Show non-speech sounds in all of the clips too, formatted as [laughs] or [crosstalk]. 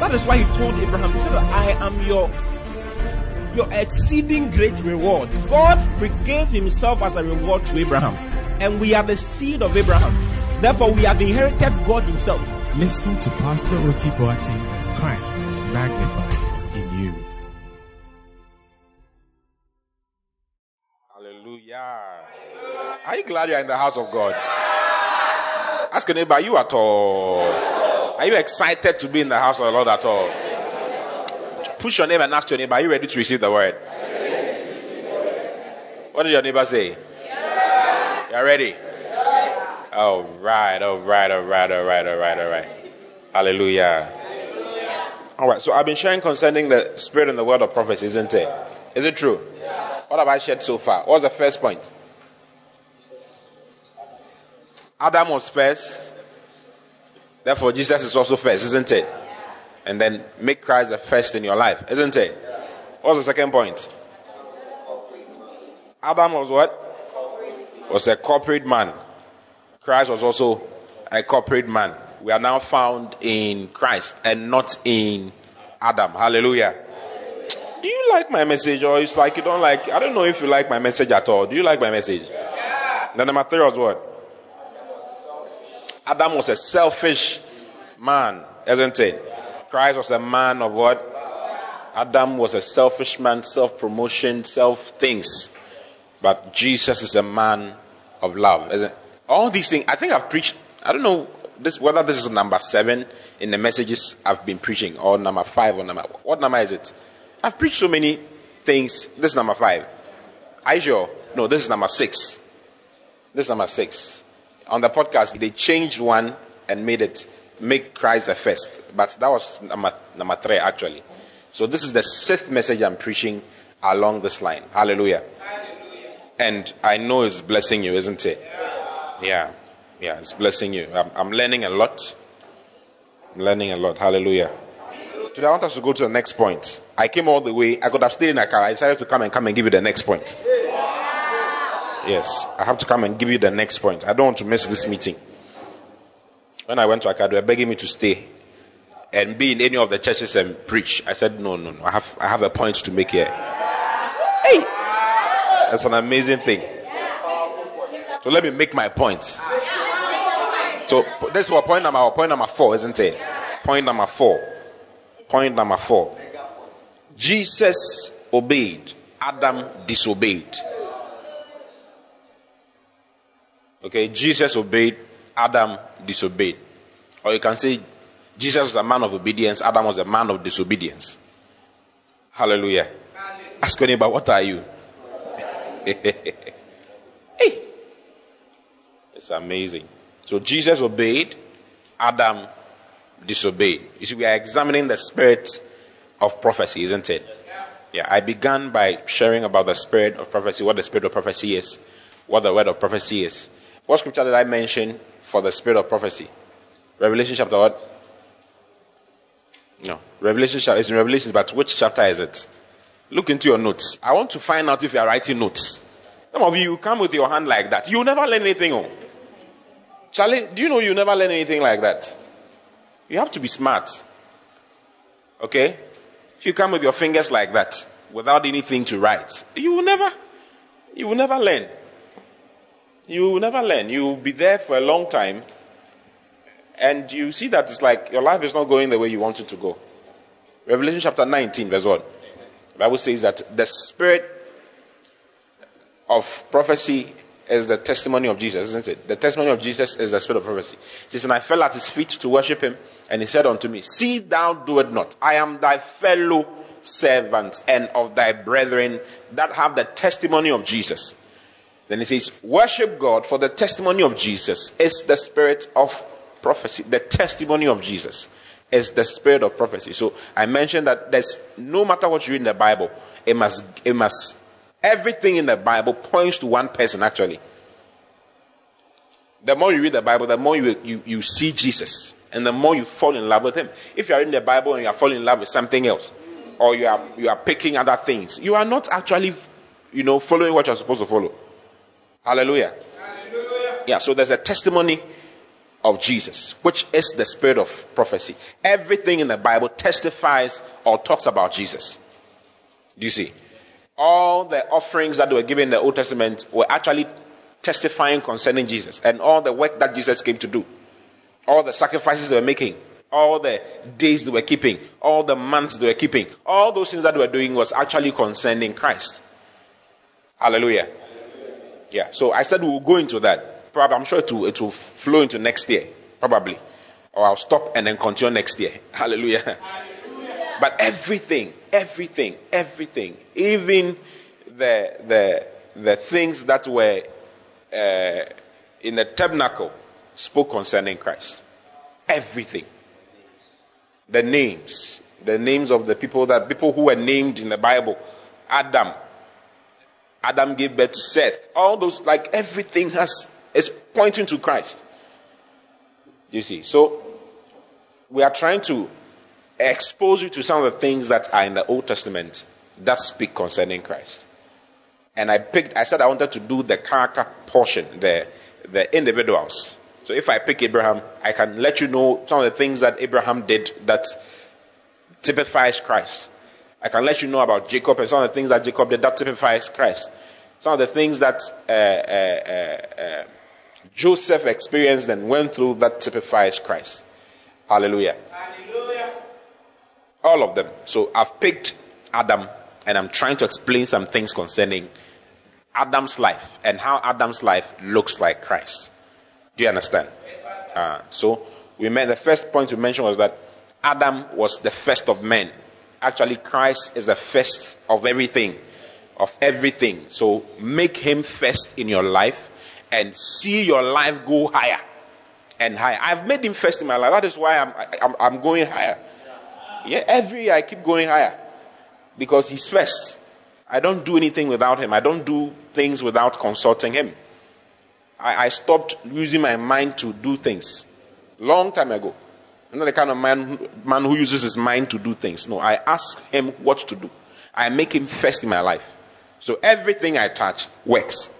that is why He told Abraham, He said, I am your your exceeding great reward. God gave Himself as a reward to Abraham. And we are the seed of Abraham. Therefore, we have inherited God Himself. Listen to Pastor Oti Boateng as Christ is magnified in you. Hallelujah. Are you glad you're in the house of God? Ask your neighbor, are you at all? Are you excited to be in the house of the Lord at all? Push your neighbor and ask your neighbor, are you ready to receive the word? What did your neighbor say? You're ready? All right, all right, all right, all right, all right, all right. Hallelujah. All right, so I've been sharing concerning the spirit and the word of prophecy, isn't it? Is it true? What have I shared so far? What's the first point? Adam was first. Therefore, Jesus is also first, isn't it? And then make Christ the first in your life, isn't it? What's the second point? Adam was what? Was a corporate man. Christ was also a corporate man. We are now found in Christ and not in Adam. Hallelujah. Do you like my message or it's like you don't like? I don't know if you like my message at all. Do you like my message? Then number three was what? Adam was a selfish man, isn't it? Christ was a man of what? Adam was a selfish man, self promotion, self things. But Jesus is a man of love, isn't it? All these things, I think I've preached, I don't know this whether this is number seven in the messages I've been preaching, or number five, or number, what number is it? I've preached so many things. This is number five. Are you sure? No, this is number six. This is number six. On the podcast, they changed one and made it make Christ the first. But that was number, number three, actually. So this is the sixth message I'm preaching along this line. Hallelujah. And I know it's blessing you, isn't it? Yeah. Yeah, it's blessing you. I'm, I'm learning a lot. I'm learning a lot. Hallelujah. Today I want us to go to the next point. I came all the way. I could have stayed in a car. I decided to come and come and give you the next point. Yes, I have to come and give you the next point. I don't want to miss this meeting. When I went to Akadu, they were begging me to stay and be in any of the churches and preach. I said, no, no, no. I have, I have a point to make here. Hey, that's an amazing thing. So let me make my point. So this is point number point number four, isn't it? Point number four. Point number four. Jesus obeyed. Adam disobeyed. Okay, Jesus obeyed, Adam disobeyed. Or you can say Jesus was a man of obedience, Adam was a man of disobedience. Hallelujah. Hallelujah. Ask your neighbor, what are you? [laughs] hey. It's amazing. So Jesus obeyed, Adam disobeyed. You see, we are examining the spirit of prophecy, isn't it? Yeah, I began by sharing about the spirit of prophecy, what the spirit of prophecy is, what the word of prophecy is. What scripture did I mention for the spirit of prophecy? Revelation chapter what? No. Revelation chapter is in Revelations, but which chapter is it? Look into your notes. I want to find out if you are writing notes. Some of you, you come with your hand like that. You never learn anything. Oh. Charlie, do you know you never learn anything like that? You have to be smart. Okay? If you come with your fingers like that, without anything to write, you will never, you will never learn. You will never learn. You will be there for a long time, and you see that it's like your life is not going the way you want it to go. Revelation chapter 19, verse 1. The Bible says that the spirit of prophecy is the testimony of Jesus, isn't it? The testimony of Jesus is the spirit of prophecy. It says, And I fell at his feet to worship him, and he said unto me, See thou do it not. I am thy fellow servant and of thy brethren that have the testimony of Jesus. Then he says, Worship God, for the testimony of Jesus is the spirit of prophecy. The testimony of Jesus is the spirit of prophecy. So I mentioned that there's no matter what you read in the Bible, it must, it must, everything in the Bible points to one person actually. The more you read the Bible, the more you, you, you see Jesus. And the more you fall in love with him. If you are in the Bible and you are falling in love with something else, or you are, you are picking other things, you are not actually, you know, following what you're supposed to follow. Hallelujah. Hallelujah. Yeah, so there's a testimony of Jesus, which is the spirit of prophecy. Everything in the Bible testifies or talks about Jesus. Do you see? All the offerings that were given in the Old Testament were actually testifying concerning Jesus and all the work that Jesus came to do, all the sacrifices they were making, all the days they were keeping, all the months they were keeping, all those things that they were doing was actually concerning Christ. Hallelujah. Yeah, so I said we'll go into that. Probably, I'm sure it will, it will flow into next year, probably. Or I'll stop and then continue next year. [laughs] Hallelujah. Hallelujah. But everything, everything, everything, even the, the, the things that were uh, in the tabernacle spoke concerning Christ. Everything. The names, the names of the people that people who were named in the Bible, Adam. Adam gave birth to Seth. All those, like everything has is pointing to Christ. You see, so we are trying to expose you to some of the things that are in the Old Testament that speak concerning Christ and I picked, I said I wanted to do the character portion, the, the individuals. So if I pick Abraham, I can let you know some of the things that Abraham did that typifies Christ. I can let you know about Jacob and some of the things that Jacob did that typifies Christ. Some of the things that uh, uh, uh, uh Joseph experienced and went through that typifies Christ. Hallelujah. Hallelujah. All of them. So I've picked Adam and I'm trying to explain some things concerning Adam's life and how Adam's life looks like Christ. Do you understand? Uh, so we made the first point we mentioned was that Adam was the first of men. Actually, Christ is the first of everything, of everything. So make him first in your life and see your life go higher and higher. I've made him first in my life. That is why I'm, I'm, I'm going higher. Yeah, every year I keep going higher because he's first. I don't do anything without him. I don't do things without consulting him. I, I stopped using my mind to do things long time ago. I'm not the kind of man, man who uses his mind to do things. No, I ask him what to do. I make him first in my life. So everything I touch works.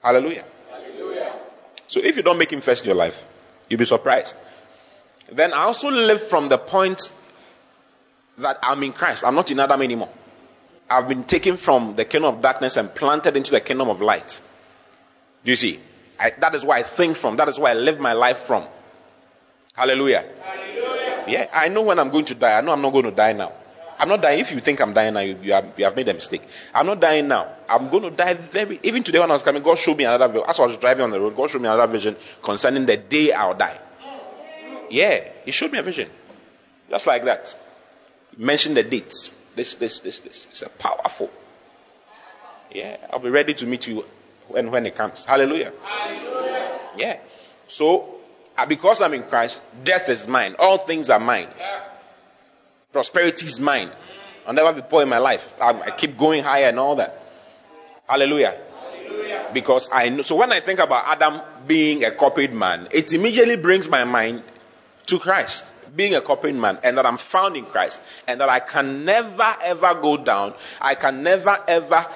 Hallelujah. Hallelujah. So if you don't make him first in your life, you'll be surprised. Then I also live from the point that I'm in Christ. I'm not in Adam anymore. I've been taken from the kingdom of darkness and planted into the kingdom of light. Do you see? I, that is where I think from. That is where I live my life from. Hallelujah. Hallelujah. Yeah, I know when I'm going to die. I know I'm not going to die now. I'm not dying. If you think I'm dying now, you, you, have, you have made a mistake. I'm not dying now. I'm going to die very. Even today when I was coming, God showed me another vision. As I was driving on the road, God showed me another vision concerning the day I'll die. Yeah, He showed me a vision, just like that. Mention the dates. This, this, this, this. It's a powerful. Yeah, I'll be ready to meet you when, when it comes. Hallelujah. Hallelujah. Yeah. So, Uh, because I'm in Christ, death is mine. All things are mine. Prosperity is mine. I'll never be poor in my life. I, I keep going higher and all that. Hallelujah. Hallelujah. Because I know. So when I think about Adam being a corporate man, it immediately brings my mind to Christ being a corporate man and that I'm found in Christ and that I can never ever go down. I can never ever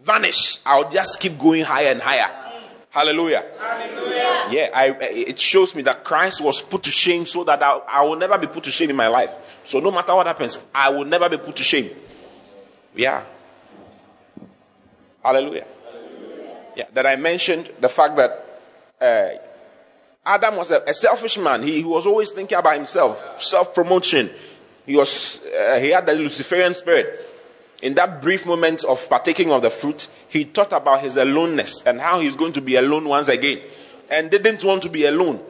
vanish. I'll just keep going higher and higher. Hallelujah. Hallelujah. Yeah, I, it shows me that Christ was put to shame so that I, I will never be put to shame in my life. So no matter what happens, I will never be put to shame. Yeah. Hallelujah. Hallelujah. Yeah, that I mentioned the fact that uh, Adam was a, a selfish man. He, he, was always thinking about himself, self promotion. He was uh, he had the Luciferian spirit. In that brief moment of partaking of the fruit, he thought about his aloneness and how he's going to be alone once again, and didn't want to be alone.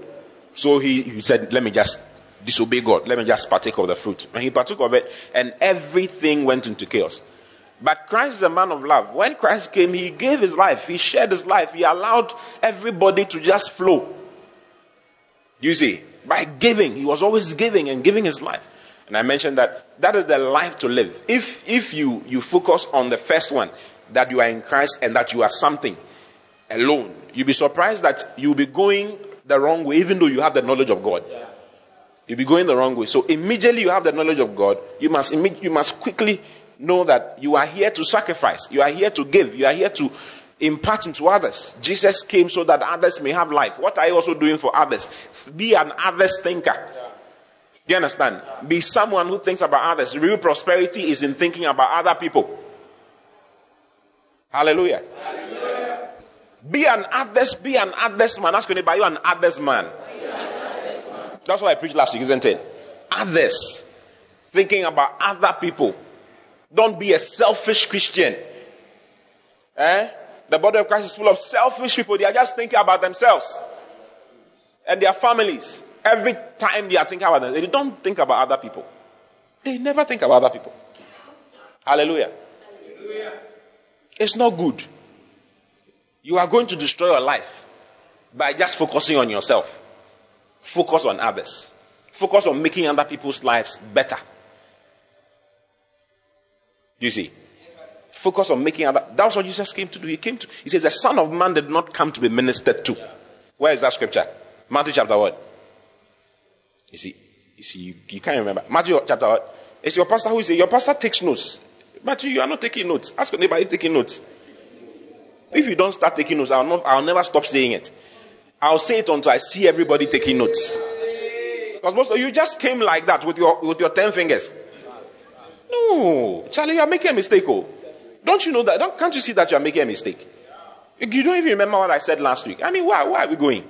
So he, he said, "Let me just disobey God. Let me just partake of the fruit." And he partook of it, and everything went into chaos. But Christ is a man of love. When Christ came, he gave his life. He shared his life. He allowed everybody to just flow. You see? By giving. He was always giving and giving his life. And I mentioned that that is the life to live. If, if you, you focus on the first one, that you are in Christ and that you are something alone, you'll be surprised that you'll be going the wrong way, even though you have the knowledge of God. You'll be going the wrong way. So immediately you have the knowledge of God, you must, you must quickly know that you are here to sacrifice, you are here to give, you are here to impart into others. Jesus came so that others may have life. What are you also doing for others? Be an others thinker. Do you understand? Be someone who thinks about others. Real prosperity is in thinking about other people. Hallelujah. Hallelujah. Be an others, be an others man. Ask anybody, you an others man. That's what I preached last week, isn't it? Others. Thinking about other people. Don't be a selfish Christian. Eh? The body of Christ is full of selfish people. They are just thinking about themselves and their families. Every time they are thinking about them, they don't think about other people. They never think about other people. Hallelujah. Hallelujah. It's not good. You are going to destroy your life by just focusing on yourself. Focus on others. Focus on making other people's lives better. Do you see? Focus on making other. That's what Jesus came to do. He came to. He says, "The Son of Man did not come to be ministered to." Where is that scripture? Matthew chapter what? You see, you see, you, you can't remember. Matthew chapter what? It's your pastor who is your pastor takes notes. but you are not taking notes. Ask your neighbor, taking notes? If you don't start taking notes, I'll not. I'll never stop saying it. I'll say it until I see everybody taking notes. Because most of you just came like that with your with your ten fingers. No, Charlie, you are making a mistake. Oh, don't you know that? Don't, can't you see that you are making a mistake? You don't even remember what I said last week. I mean, why, why are we going?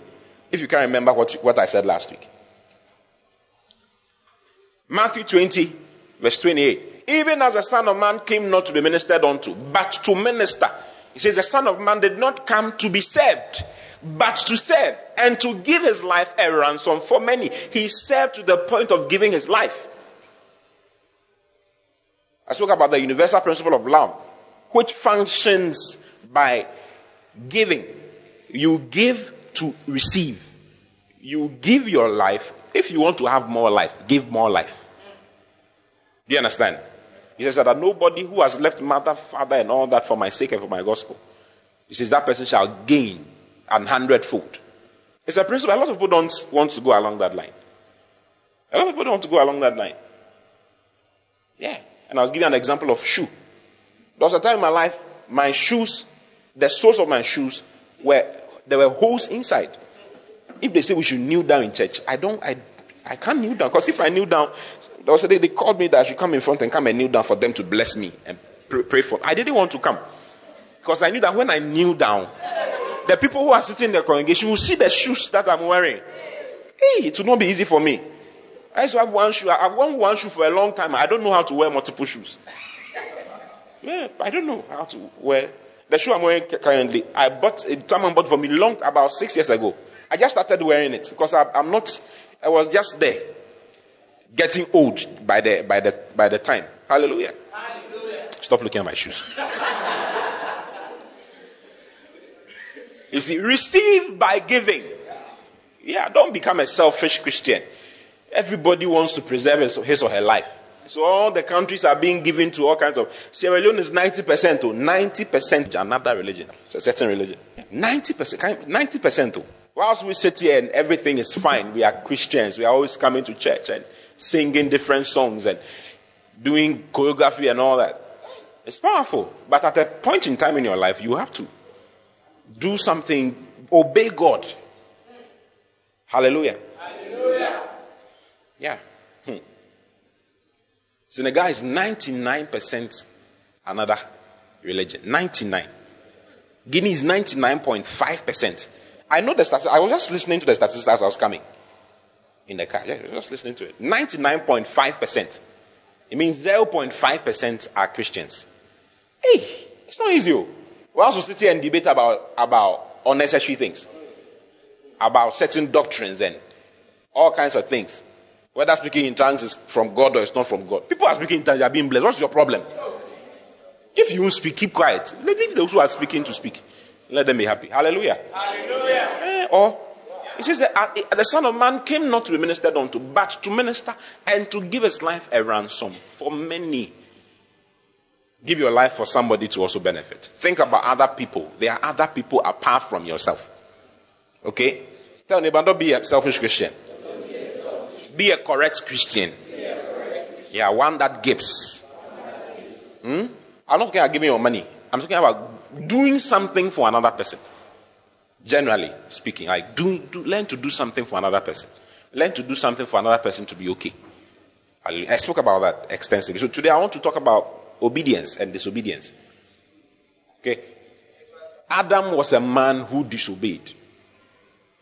If you can't remember what, what I said last week. Matthew 20, verse 28. Even as the Son of Man came not to be ministered unto, but to minister. He says, The Son of Man did not come to be served, but to serve, and to give his life a ransom for many. He served to the point of giving his life. I spoke about the universal principle of love, which functions by giving. You give to receive. You give your life. If you want to have more life, give more life. Do you understand? He says that nobody who has left mother, father, and all that for my sake and for my gospel, he says that person shall gain an hundredfold. It's a principle. A lot of people don't want to go along that line. A lot of people don't want to go along that line. Yeah. And I was giving an example of shoe. There was a time in my life, my shoes, the soles of my shoes were there were holes inside. If they say we should kneel down in church, I don't I I can't kneel down because if I kneel down, there was they called me that I should come in front and come and kneel down for them to bless me and pray for. Me. I didn't want to come because I knew that when I kneel down, the people who are sitting in the congregation will see the shoes that I'm wearing. Hey, it will not be easy for me. I used to have one shoe. I've worn one shoe for a long time. I don't know how to wear multiple shoes. Yeah, I don't know how to wear. The shoe I'm wearing currently, I bought, a someone bought for me long, about six years ago. I just started wearing it because I, I'm not, I was just there, getting old by the, by the, by the time. Hallelujah. Hallelujah. Stop looking at my shoes. [laughs] you see, receive by giving. Yeah, don't become a selfish Christian. Everybody wants to preserve his, his or her life. So all the countries are being given to all kinds of. Sierra Leone is 90% to 90% another religion. It's a certain religion. 90%. 90% to. Whilst we sit here and everything is fine, we are Christians. We are always coming to church and singing different songs and doing choreography and all that. It's powerful. But at a point in time in your life, you have to do something, obey God. Hallelujah. Hallelujah. Yeah. Senegal is 99% another religion. 99. Guinea is 99.5%. I know the statistics. I was just listening to the statistics as I was coming in the car. Yeah, just listening to it. 99.5%. It means 0.5% are Christians. Hey, it's not easy. Oh. We also sit here and debate about, about unnecessary things, about certain doctrines and all kinds of things. Whether speaking in tongues is from God or it's not from God. People are speaking in tongues, they are being blessed. What's your problem? If you won't speak, keep quiet. Leave those who are speaking to speak. Let them be happy. Hallelujah. Hallelujah. Eh, or It says that uh, the Son of Man came not to be ministered unto, but to minister and to give his life a ransom for many. Give your life for somebody to also benefit. Think about other people. There are other people apart from yourself. Okay? Tell neighbor, don't be a selfish Christian. Be a correct Christian. Yeah, one that gives. Hmm? I'm not talking about giving your money. I'm talking about doing something for another person. Generally speaking, like do, do, learn to do something for another person. Learn to do something for another person to be okay. I spoke about that extensively. So today I want to talk about obedience and disobedience. Okay. Adam was a man who disobeyed.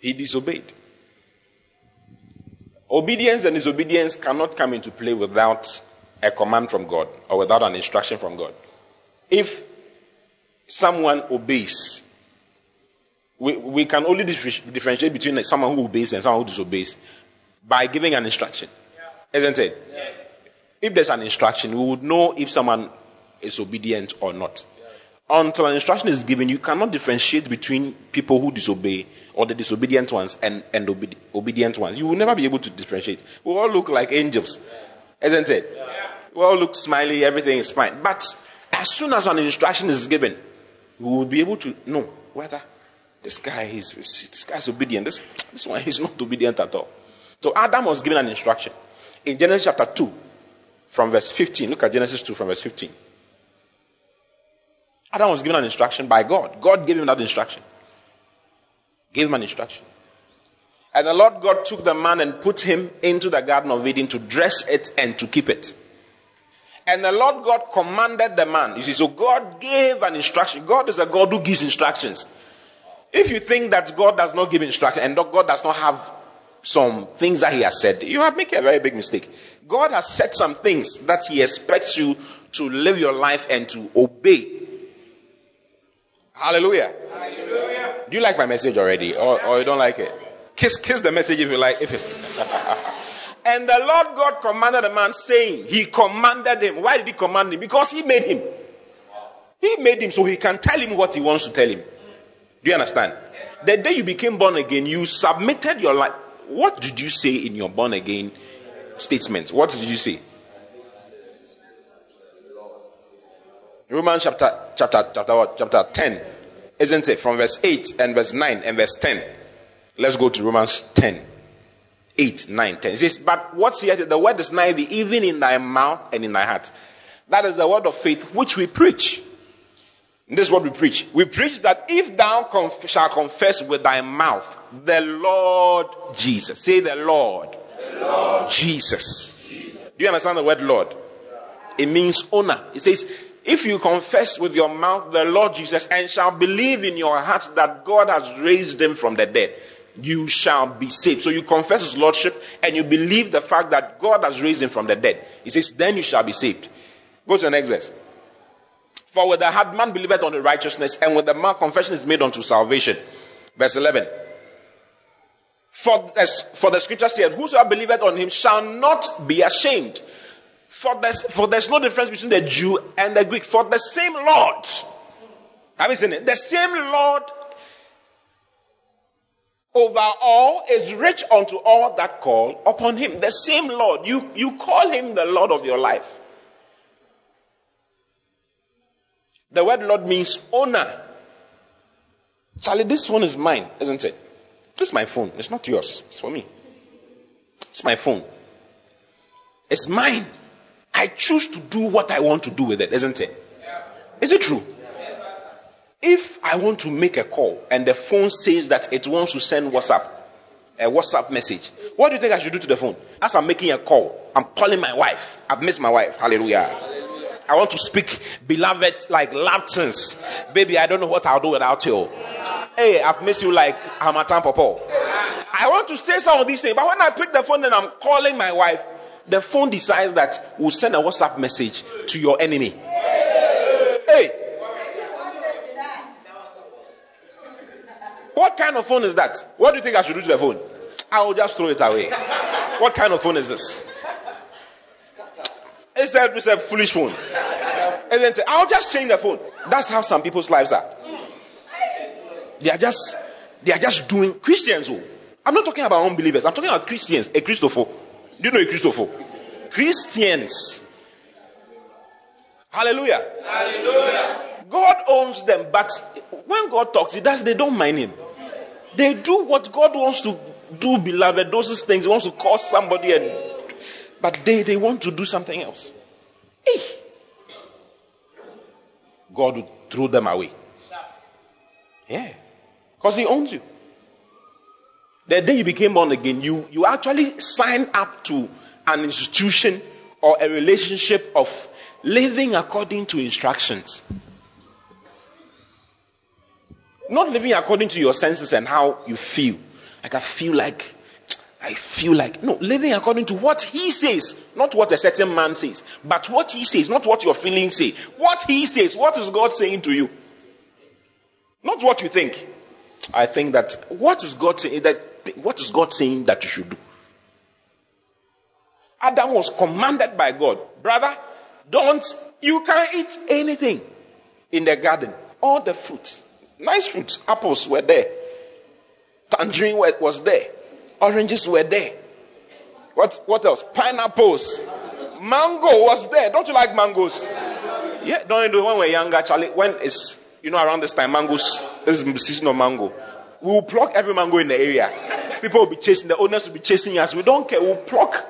He disobeyed. Obedience and disobedience cannot come into play without a command from God or without an instruction from God. If someone obeys, we, we can only differentiate between someone who obeys and someone who disobeys by giving an instruction. Isn't it? Yes. If there's an instruction, we would know if someone is obedient or not. Until an instruction is given, you cannot differentiate between people who disobey or the disobedient ones and, and obe- obedient ones. You will never be able to differentiate. We all look like angels, isn't it? We all look smiley, everything is fine. But as soon as an instruction is given, we will be able to know whether this guy is, is this guy's obedient. This, this one is not obedient at all. So Adam was given an instruction. In Genesis chapter 2, from verse 15, look at Genesis 2 from verse 15. Adam was given an instruction by God. God gave him that instruction. Gave him an instruction. And the Lord God took the man and put him into the Garden of Eden to dress it and to keep it. And the Lord God commanded the man. You see, so God gave an instruction. God is a God who gives instructions. If you think that God does not give instruction and God does not have some things that He has said, you are making a very big mistake. God has said some things that He expects you to live your life and to obey. Hallelujah. Hallelujah. Do you like my message already, or, or you don't like it? Kiss, kiss the message if you like. If it. [laughs] and the Lord God commanded the man, saying, He commanded him. Why did He command him? Because He made him. He made him so He can tell him what He wants to tell him. Do you understand? The day you became born again, you submitted your life. What did you say in your born again statement? What did you say? Romans chapter chapter chapter what? Chapter 10. Isn't it? From verse 8 and verse 9 and verse 10. Let's go to Romans 10. 8, 9, 10. It says, But what's here? The word is nigh thee, even in thy mouth and in thy heart. That is the word of faith which we preach. this is what we preach. We preach that if thou conf- shalt confess with thy mouth the Lord Jesus, say the Lord, the Lord. Jesus. Jesus. Do you understand the word Lord? It means owner. It says, if you confess with your mouth the Lord Jesus and shall believe in your heart that God has raised him from the dead, you shall be saved. So you confess his lordship and you believe the fact that God has raised him from the dead. He says, then you shall be saved. Go to the next verse. For with the heart man believeth unto righteousness, and with the mouth confession is made unto salvation. Verse 11. For, for the scripture says, Whosoever believeth on him shall not be ashamed. For there's, for there's no difference between the Jew and the Greek. For the same Lord, have you seen it? The same Lord over all is rich unto all that call upon him. The same Lord. You, you call him the Lord of your life. The word Lord means owner. Charlie, this phone is mine, isn't it? This is my phone. It's not yours. It's for me. It's my phone. It's mine. I choose to do what I want to do with it, isn't it? Is it true? If I want to make a call and the phone says that it wants to send WhatsApp, a WhatsApp message, what do you think I should do to the phone? As I'm making a call, I'm calling my wife. I've missed my wife. Hallelujah. I want to speak, beloved, like Laptons. Baby, I don't know what I'll do without you. Hey, I've missed you like I'm Hamatan Popo. I want to say some of these things, but when I pick the phone and I'm calling my wife, the phone decides that we'll send a WhatsApp message to your enemy. Hey! What kind of phone is that? What do you think I should do to the phone? I will just throw it away. What kind of phone is this? It's a, it's a foolish phone. I'll just change the phone. That's how some people's lives are. They are just, they are just doing Christians. Oh. I'm not talking about unbelievers. I'm talking about Christians. A Christopher. Do you know a Christopher? Christians. Hallelujah. Hallelujah. God owns them, but when God talks, He does. They don't mind Him. They do what God wants to do, beloved. Those things He wants to cause somebody, and but they they want to do something else. Hey. God will throw them away. Yeah, because He owns you. The day you became born again, you you actually signed up to an institution or a relationship of living according to instructions. Not living according to your senses and how you feel. Like I feel like, I feel like. No, living according to what he says, not what a certain man says, but what he says, not what your feelings say. What he says, what is God saying to you? Not what you think. I think that what is God saying that what is God saying that you should do? Adam was commanded by God, brother, don't you can eat anything in the garden, all the fruits. Nice fruits. Apples were there. Tangerine was there. Oranges were there. What, what else? Pineapples. Mango was there. Don't you like mangoes? Yeah, don't you know when we're younger, Charlie? When it's, you know, around this time, mangoes, this is the season of mango. We will pluck every mango in the area. People will be chasing, the owners will be chasing us. We don't care. We'll pluck.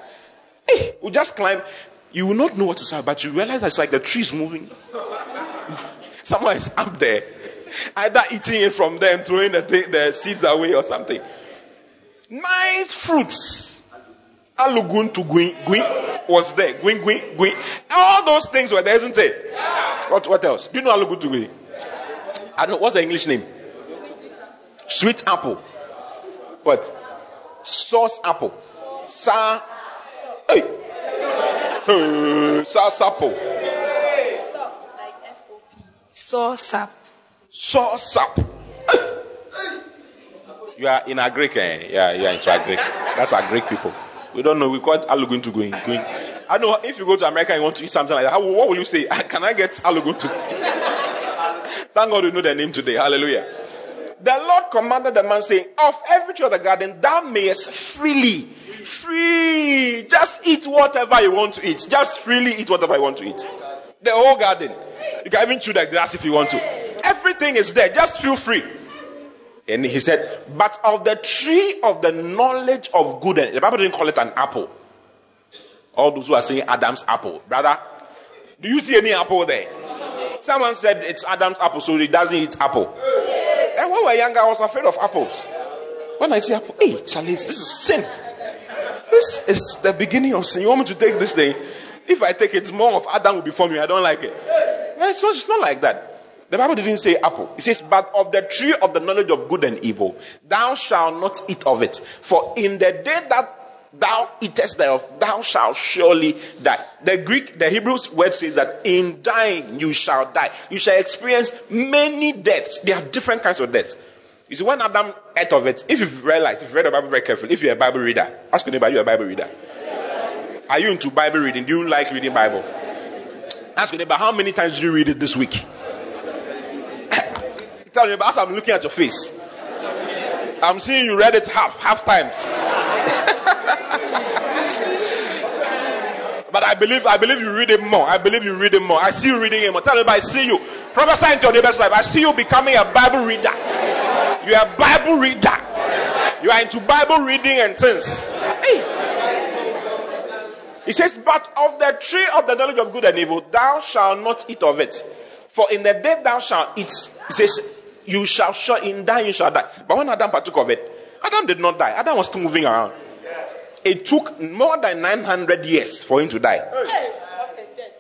Hey, we'll just climb. You will not know what is up, but you realize it's like the tree is moving. [laughs] Someone is up there Either eating it from them, throwing the, the seeds away or something. Nice fruits. Alugun to Gwin, Gwin was there. Gwin, Gwin, Gwin. All those things were there, isn't it? What, what else? Do you know Alugun to Gwin? I don't. What's the English name? Sweet apple. What? Sauce apple. Sa. Hey. Sauce apple. Sauce apple. Sauce up. You are in a Greek, eh? Yeah, you are into a Greek. That's our Greek people. We don't know. We call it alugun to going. going. I know if you go to America and you want to eat something like that, how, what will you say? [laughs] Can I get alugun to? [laughs] Thank God you know their name today. Hallelujah. The Lord commanded the man saying, of every tree of the garden thou mayest freely, free, just eat whatever you want to eat. Just freely eat whatever you want to eat. The whole garden. You can even chew the grass if you want to. Everything is there. Just feel free. And he said, but of the tree of the knowledge of good and the Bible didn't call it an apple. All those who are saying Adam's apple. Brother, do you see any apple there? Someone said it's Adam's apple, so he doesn't eat apple. When we were younger, I was afraid of apples. When I see apple, hey, Charlie, this is sin. This is the beginning of sin. You want me to take this thing? If I take it, more of Adam will be for me. I don't like it. It's not, it's not like that. The Bible didn't say apple. It says, but of the tree of the knowledge of good and evil, thou shalt not eat of it. For in the day that thou eatest thereof, thou shalt surely die. The Greek, the Hebrews word says that in dying you shall die. You shall experience many deaths. There are different kinds of deaths. You see, when Adam ate of it, if you've realized, if you've read the Bible very carefully, if you're a Bible reader, ask your neighbor, you a Bible reader? Are you into Bible reading? Do you like reading Bible? Ask your neighbor, how many times did you read it this week? [laughs] Tell me, as I'm looking at your face, I'm seeing you read it half, half times. [laughs] but I believe, I believe you read it more. I believe you read it more. I see you reading it more. Tell me, I see you. Prophesy into your neighbor's life. I see you becoming a Bible reader. You are a Bible reader. You are into Bible reading and things. Hey. He says, But of the tree of the knowledge of good and evil, thou shalt not eat of it. For in the day thou shalt eat, he says, you shall sure in die, you shall die. But when Adam partook of it, Adam did not die. Adam was still moving around. It took more than 900 years for him to die.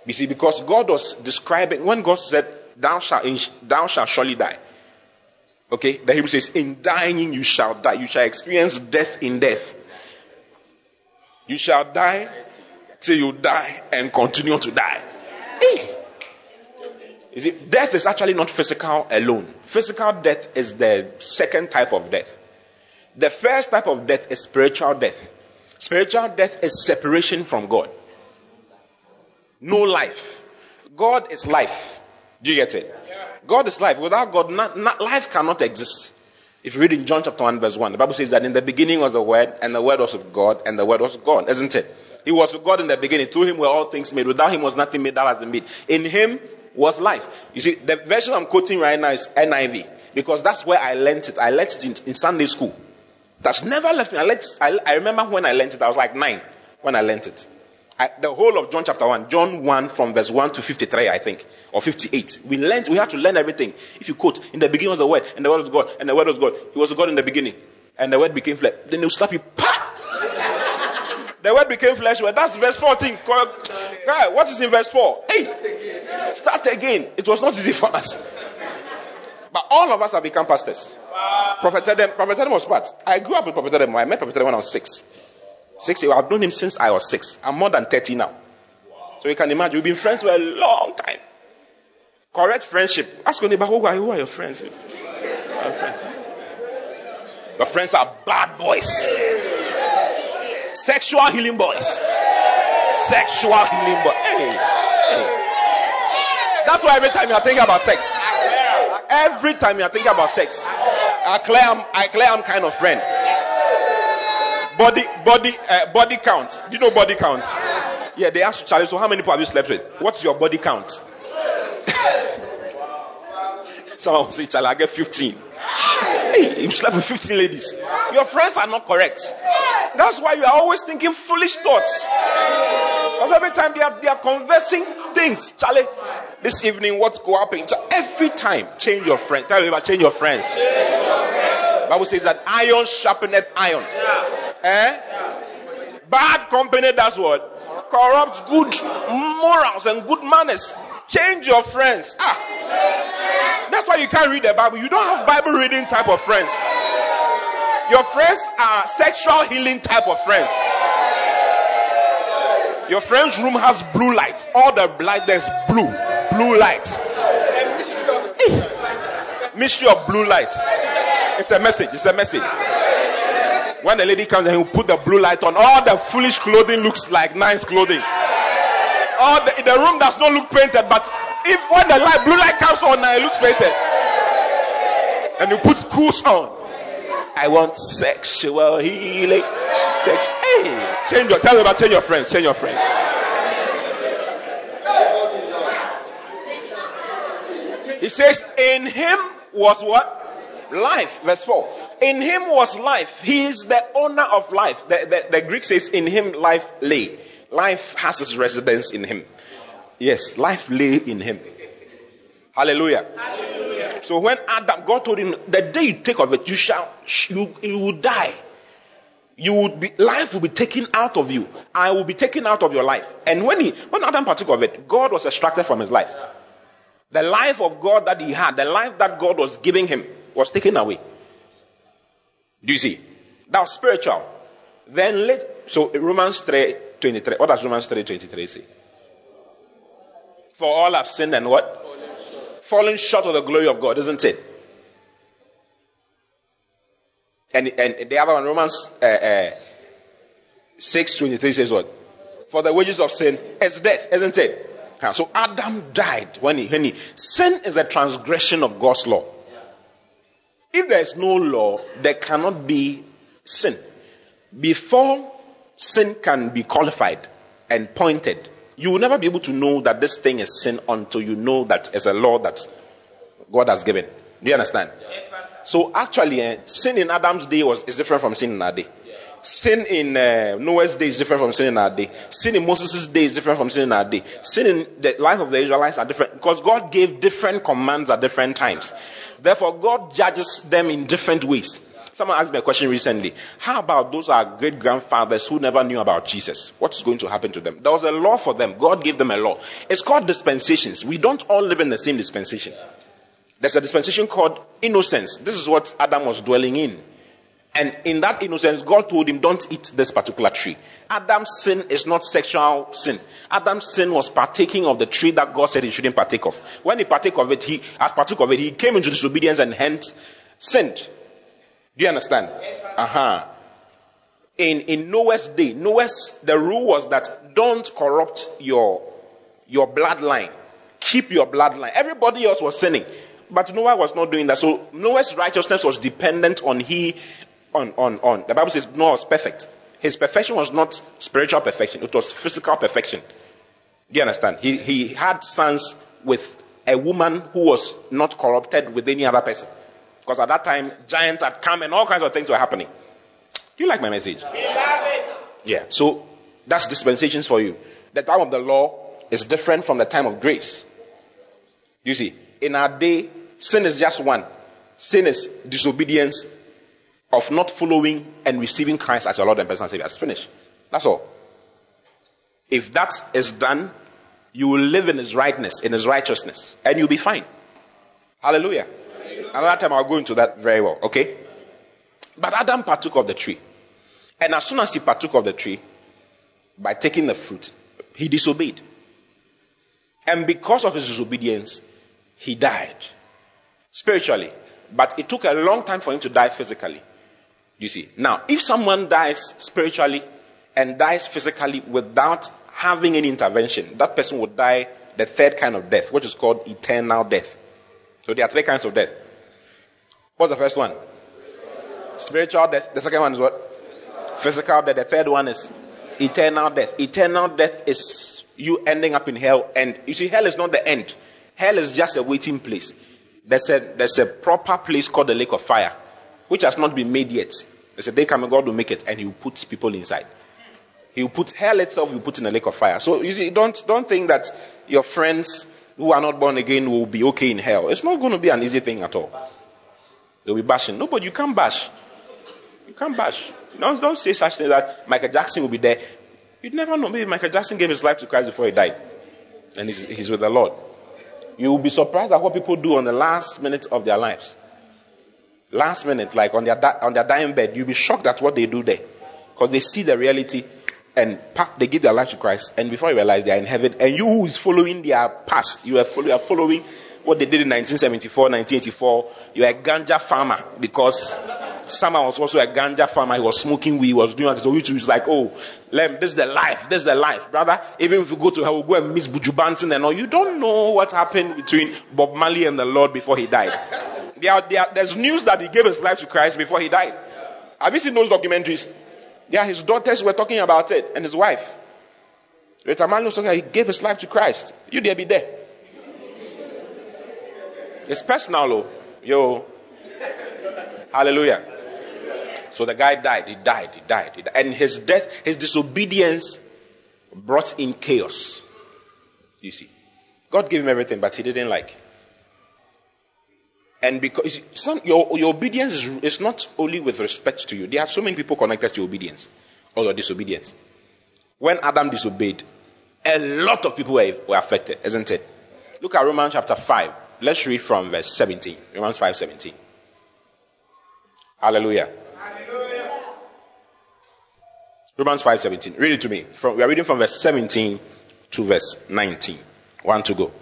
You see, because God was describing, when God said, thou shalt, thou shalt surely die. Okay, the Hebrew says, in dying you shall die. You shall experience death in death. You shall die till you die and continue to die. Hey. You see, death is actually not physical alone. Physical death is the second type of death. The first type of death is spiritual death. Spiritual death is separation from God. No life. God is life. Do you get it? God is life. Without God, not, not, life cannot exist. If you read in John chapter 1, verse 1, the Bible says that in the beginning was the Word, and the Word was with God, and the Word was God, isn't it? He was with God in the beginning. Through him were all things made. Without him was nothing made that has been made. In him was life. You see, the version I'm quoting right now is NIV because that's where I learned it. I learned it in, in Sunday school. That's never left me. I, learned, I, I remember when I learned it. I was like nine when I learned it. I, the whole of John chapter 1, John 1 from verse 1 to 53, I think, or 58. We learned, we had to learn everything. If you quote, in the beginning was the Word, and the Word was God, and the Word was God. He was God in the beginning, and the Word became flesh. Then they'll slap you, pa! [laughs] the Word became flesh. Well, that's verse 14. Guy, what is in verse 4? Hey! Start again. It was not easy for us. But all of us have become pastors. Prophet Adam, Prophet was part. I grew up with Prophet Adam. I met Prophet Adam when I was six. Six years. I've known him since I was six. I'm more than 30 now. So you can imagine, we've been friends for a long time. Correct friendship. Ask your neighbor, who are, who are your friends? Our friends. Your friends are bad boys. Sexual healing boys. Sexual healing boys. Hey, hey. That's why every time you're thinking about sex, every time you're thinking about sex, I claim, I claim I'm kind of friend. Body, body, uh, body count. Do you know body count? Yeah, they ask you, Charlie, so how many people have you slept with? What's your body count? [laughs] Someone will say, Charlie, I get 15. Hey, you slept with 15 ladies. Your friends are not correct. That's why you are always thinking foolish thoughts. Because every time they are, they are conversing things, Charlie, this evening, what's go up? Every time, change your friend. Tell me about change your friends. Bible says that iron sharpeneth iron. Yeah. Eh? Bad company, that's what? Corrupts good morals and good manners. Change your friends. Ah. That's why you can't read the Bible. You don't have Bible reading type of friends. Your friends are sexual healing type of friends. Your friend's room has blue light. All the light there's blue. Blue light. Mystery of blue light. It's a message. It's a message. When the lady comes and he put the blue light on, all the foolish clothing looks like nice clothing. All the, the room does not look painted, but if when the light blue light comes on, it looks painted. And you put schools on. I want sexual healing. Sex. Hey, change your. Tell me about change your friends. Change your friends. He says, "In him was what." Life, verse 4. In him was life. He is the owner of life. The, the, the, Greek says, in him life lay. Life has its residence in him. Yes, life lay in him. Hallelujah. Hallelujah. So when Adam, God told him, the day you take of it, you shall, you, you will die. You would be, life will be taken out of you. I will be taken out of your life. And when he, when Adam partook of it, God was extracted from his life. The life of God that he had, the life that God was giving him, was taken away. Do you see? That was spiritual. Then let so Romans 3 23. What does Romans 3 23 say? For all have sinned and what? Fallen short of the glory of God, isn't it? And, and the other one, Romans uh, uh, 6 23 says what? For the wages of sin is death, isn't it? So Adam died when he, when he sin is a transgression of God's law. If there is no law, there cannot be sin. Before sin can be qualified and pointed, you will never be able to know that this thing is sin until you know that it's a law that God has given. Do you understand? so actually, uh, sin in Adam's day was is different from sin in our day. Sin in uh, Noah's day is different from sin in our day. Sin in Moses' day is different from sin in our day. Sin in the life of the Israelites are different because God gave different commands at different times. Therefore, God judges them in different ways. Someone asked me a question recently. How about those our great grandfathers who never knew about Jesus? What's going to happen to them? There was a law for them. God gave them a law. It's called dispensations. We don't all live in the same dispensation. There's a dispensation called innocence. This is what Adam was dwelling in. And in that innocence, God told him, don't eat this particular tree. Adam's sin is not sexual sin. Adam's sin was partaking of the tree that God said he shouldn't partake of. When he partake of it, he, as partook of it, he came into disobedience and hence sinned. Do you understand? Uh-huh. In, in Noah's day, Noah's, the rule was that don't corrupt your, your bloodline. Keep your bloodline. Everybody else was sinning. But Noah was not doing that. So Noah's righteousness was dependent on he, on, on, on. The Bible says Noah was perfect. His perfection was not spiritual perfection, it was physical perfection. Do you understand? He, he had sons with a woman who was not corrupted with any other person. Because at that time, giants had come and all kinds of things were happening. Do you like my message? Yeah. So that's dispensations for you. The time of the law is different from the time of grace. You see, in our day, sin is just one. Sin is disobedience of not following and receiving Christ as your Lord and personal Savior. It's finished. That's all. If that is done, you will live in His rightness, in His righteousness, and you'll be fine. Hallelujah. Another time I'll go into that very well, okay? But Adam partook of the tree. And as soon as he partook of the tree, by taking the fruit, he disobeyed. And because of his disobedience, he died spiritually. But it took a long time for him to die physically. You see. Now, if someone dies spiritually and dies physically without having any intervention, that person would die the third kind of death, which is called eternal death. So there are three kinds of death. What's the first one? Spiritual death. The second one is what? Physical death. The third one is eternal death. Eternal death is you ending up in hell. And you see, hell is not the end. Hell is just a waiting place. There's a, there's a proper place called the lake of fire, which has not been made yet. There's a day coming, God will make it, and He will put people inside. He will put hell itself, He will put in a lake of fire. So you see, don't, don't think that your friends who are not born again will be okay in hell. It's not going to be an easy thing at all. They'll be bashing. Nobody, you can't bash. You can't bash. Don't, don't say such things that Michael Jackson will be there. You'd never know. Maybe Michael Jackson gave his life to Christ before he died. And he's, he's with the Lord. You will be surprised at what people do on the last minute of their lives. Last minute, like on their, on their dying bed, you'll be shocked at what they do there. Because they see the reality and they give their life to Christ. And before you realize they are in heaven. And you who is following their past, you are, follow, you are following what they did in 1974, 1984. You are a ganja farmer because someone was also a ganja farmer. He was smoking weed. He was doing so. Which was like, oh, Lem, this is the life. This is the life, brother. Even if you go to hell, we'll go and miss Buju Banton and all. You don't know what happened between Bob Marley and the Lord before he died. There are, there there's news that he gave his life to Christ before he died. Have you seen those documentaries? Yeah, his daughters were talking about it and his wife. Rita Marley was talking. He gave his life to Christ. You dare be there. It's personal, though. Yo. Hallelujah. So the guy died. He died. He died. He died. And his death, his disobedience brought in chaos. You see. God gave him everything, but he didn't like. And because some, your, your obedience is, is not only with respect to you. There are so many people connected to obedience or your disobedience. When Adam disobeyed, a lot of people were, were affected, isn't it? Look at Romans chapter 5. Let's read from verse 17. Romans 5 17. Hallelujah. Hallelujah. Romans 5:17. Read it to me. From, we are reading from verse 17 to verse 19. One to go.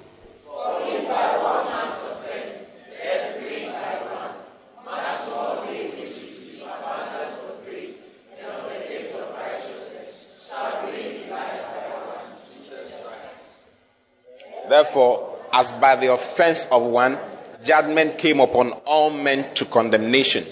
Therefore, as by the offense of one, judgment came upon all men to condemnation,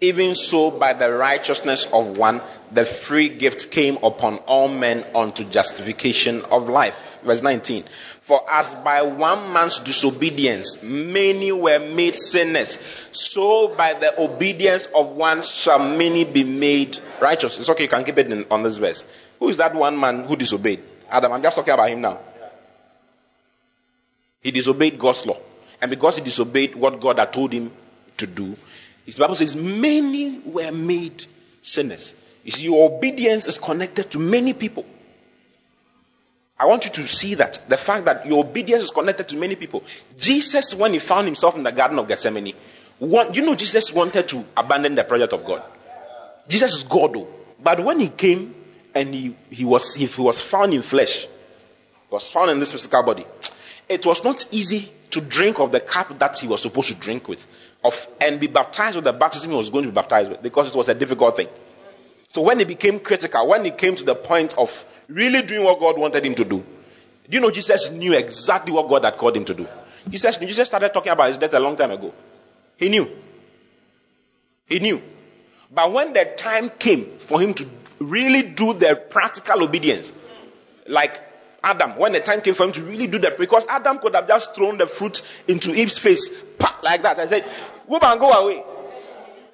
even so by the righteousness of one, the free gift came upon all men unto justification of life. Verse 19. For as by one man's disobedience many were made sinners, so by the obedience of one shall many be made righteous. It's okay, you can keep it in, on this verse. Who is that one man who disobeyed? Adam, I'm just talking about him now. He disobeyed God's law. And because he disobeyed what God had told him to do, his Bible says many were made sinners. You see, your obedience is connected to many people. I want you to see that. The fact that your obedience is connected to many people. Jesus, when he found himself in the Garden of Gethsemane, you know, Jesus wanted to abandon the project of God. Jesus is God, though. But when he came and he, he, was, he was found in flesh, was found in this physical body, it was not easy to drink of the cup that he was supposed to drink with of, and be baptized with the baptism he was going to be baptized with because it was a difficult thing. So when it became critical, when it came to the point of really doing what God wanted him to do, do you know Jesus knew exactly what God had called him to do? Jesus, Jesus started talking about his death a long time ago. He knew. He knew. But when the time came for him to really do the practical obedience, like Adam, when the time came for him to really do that, because Adam could have just thrown the fruit into Eve's face, pop, like that, I said, and go away.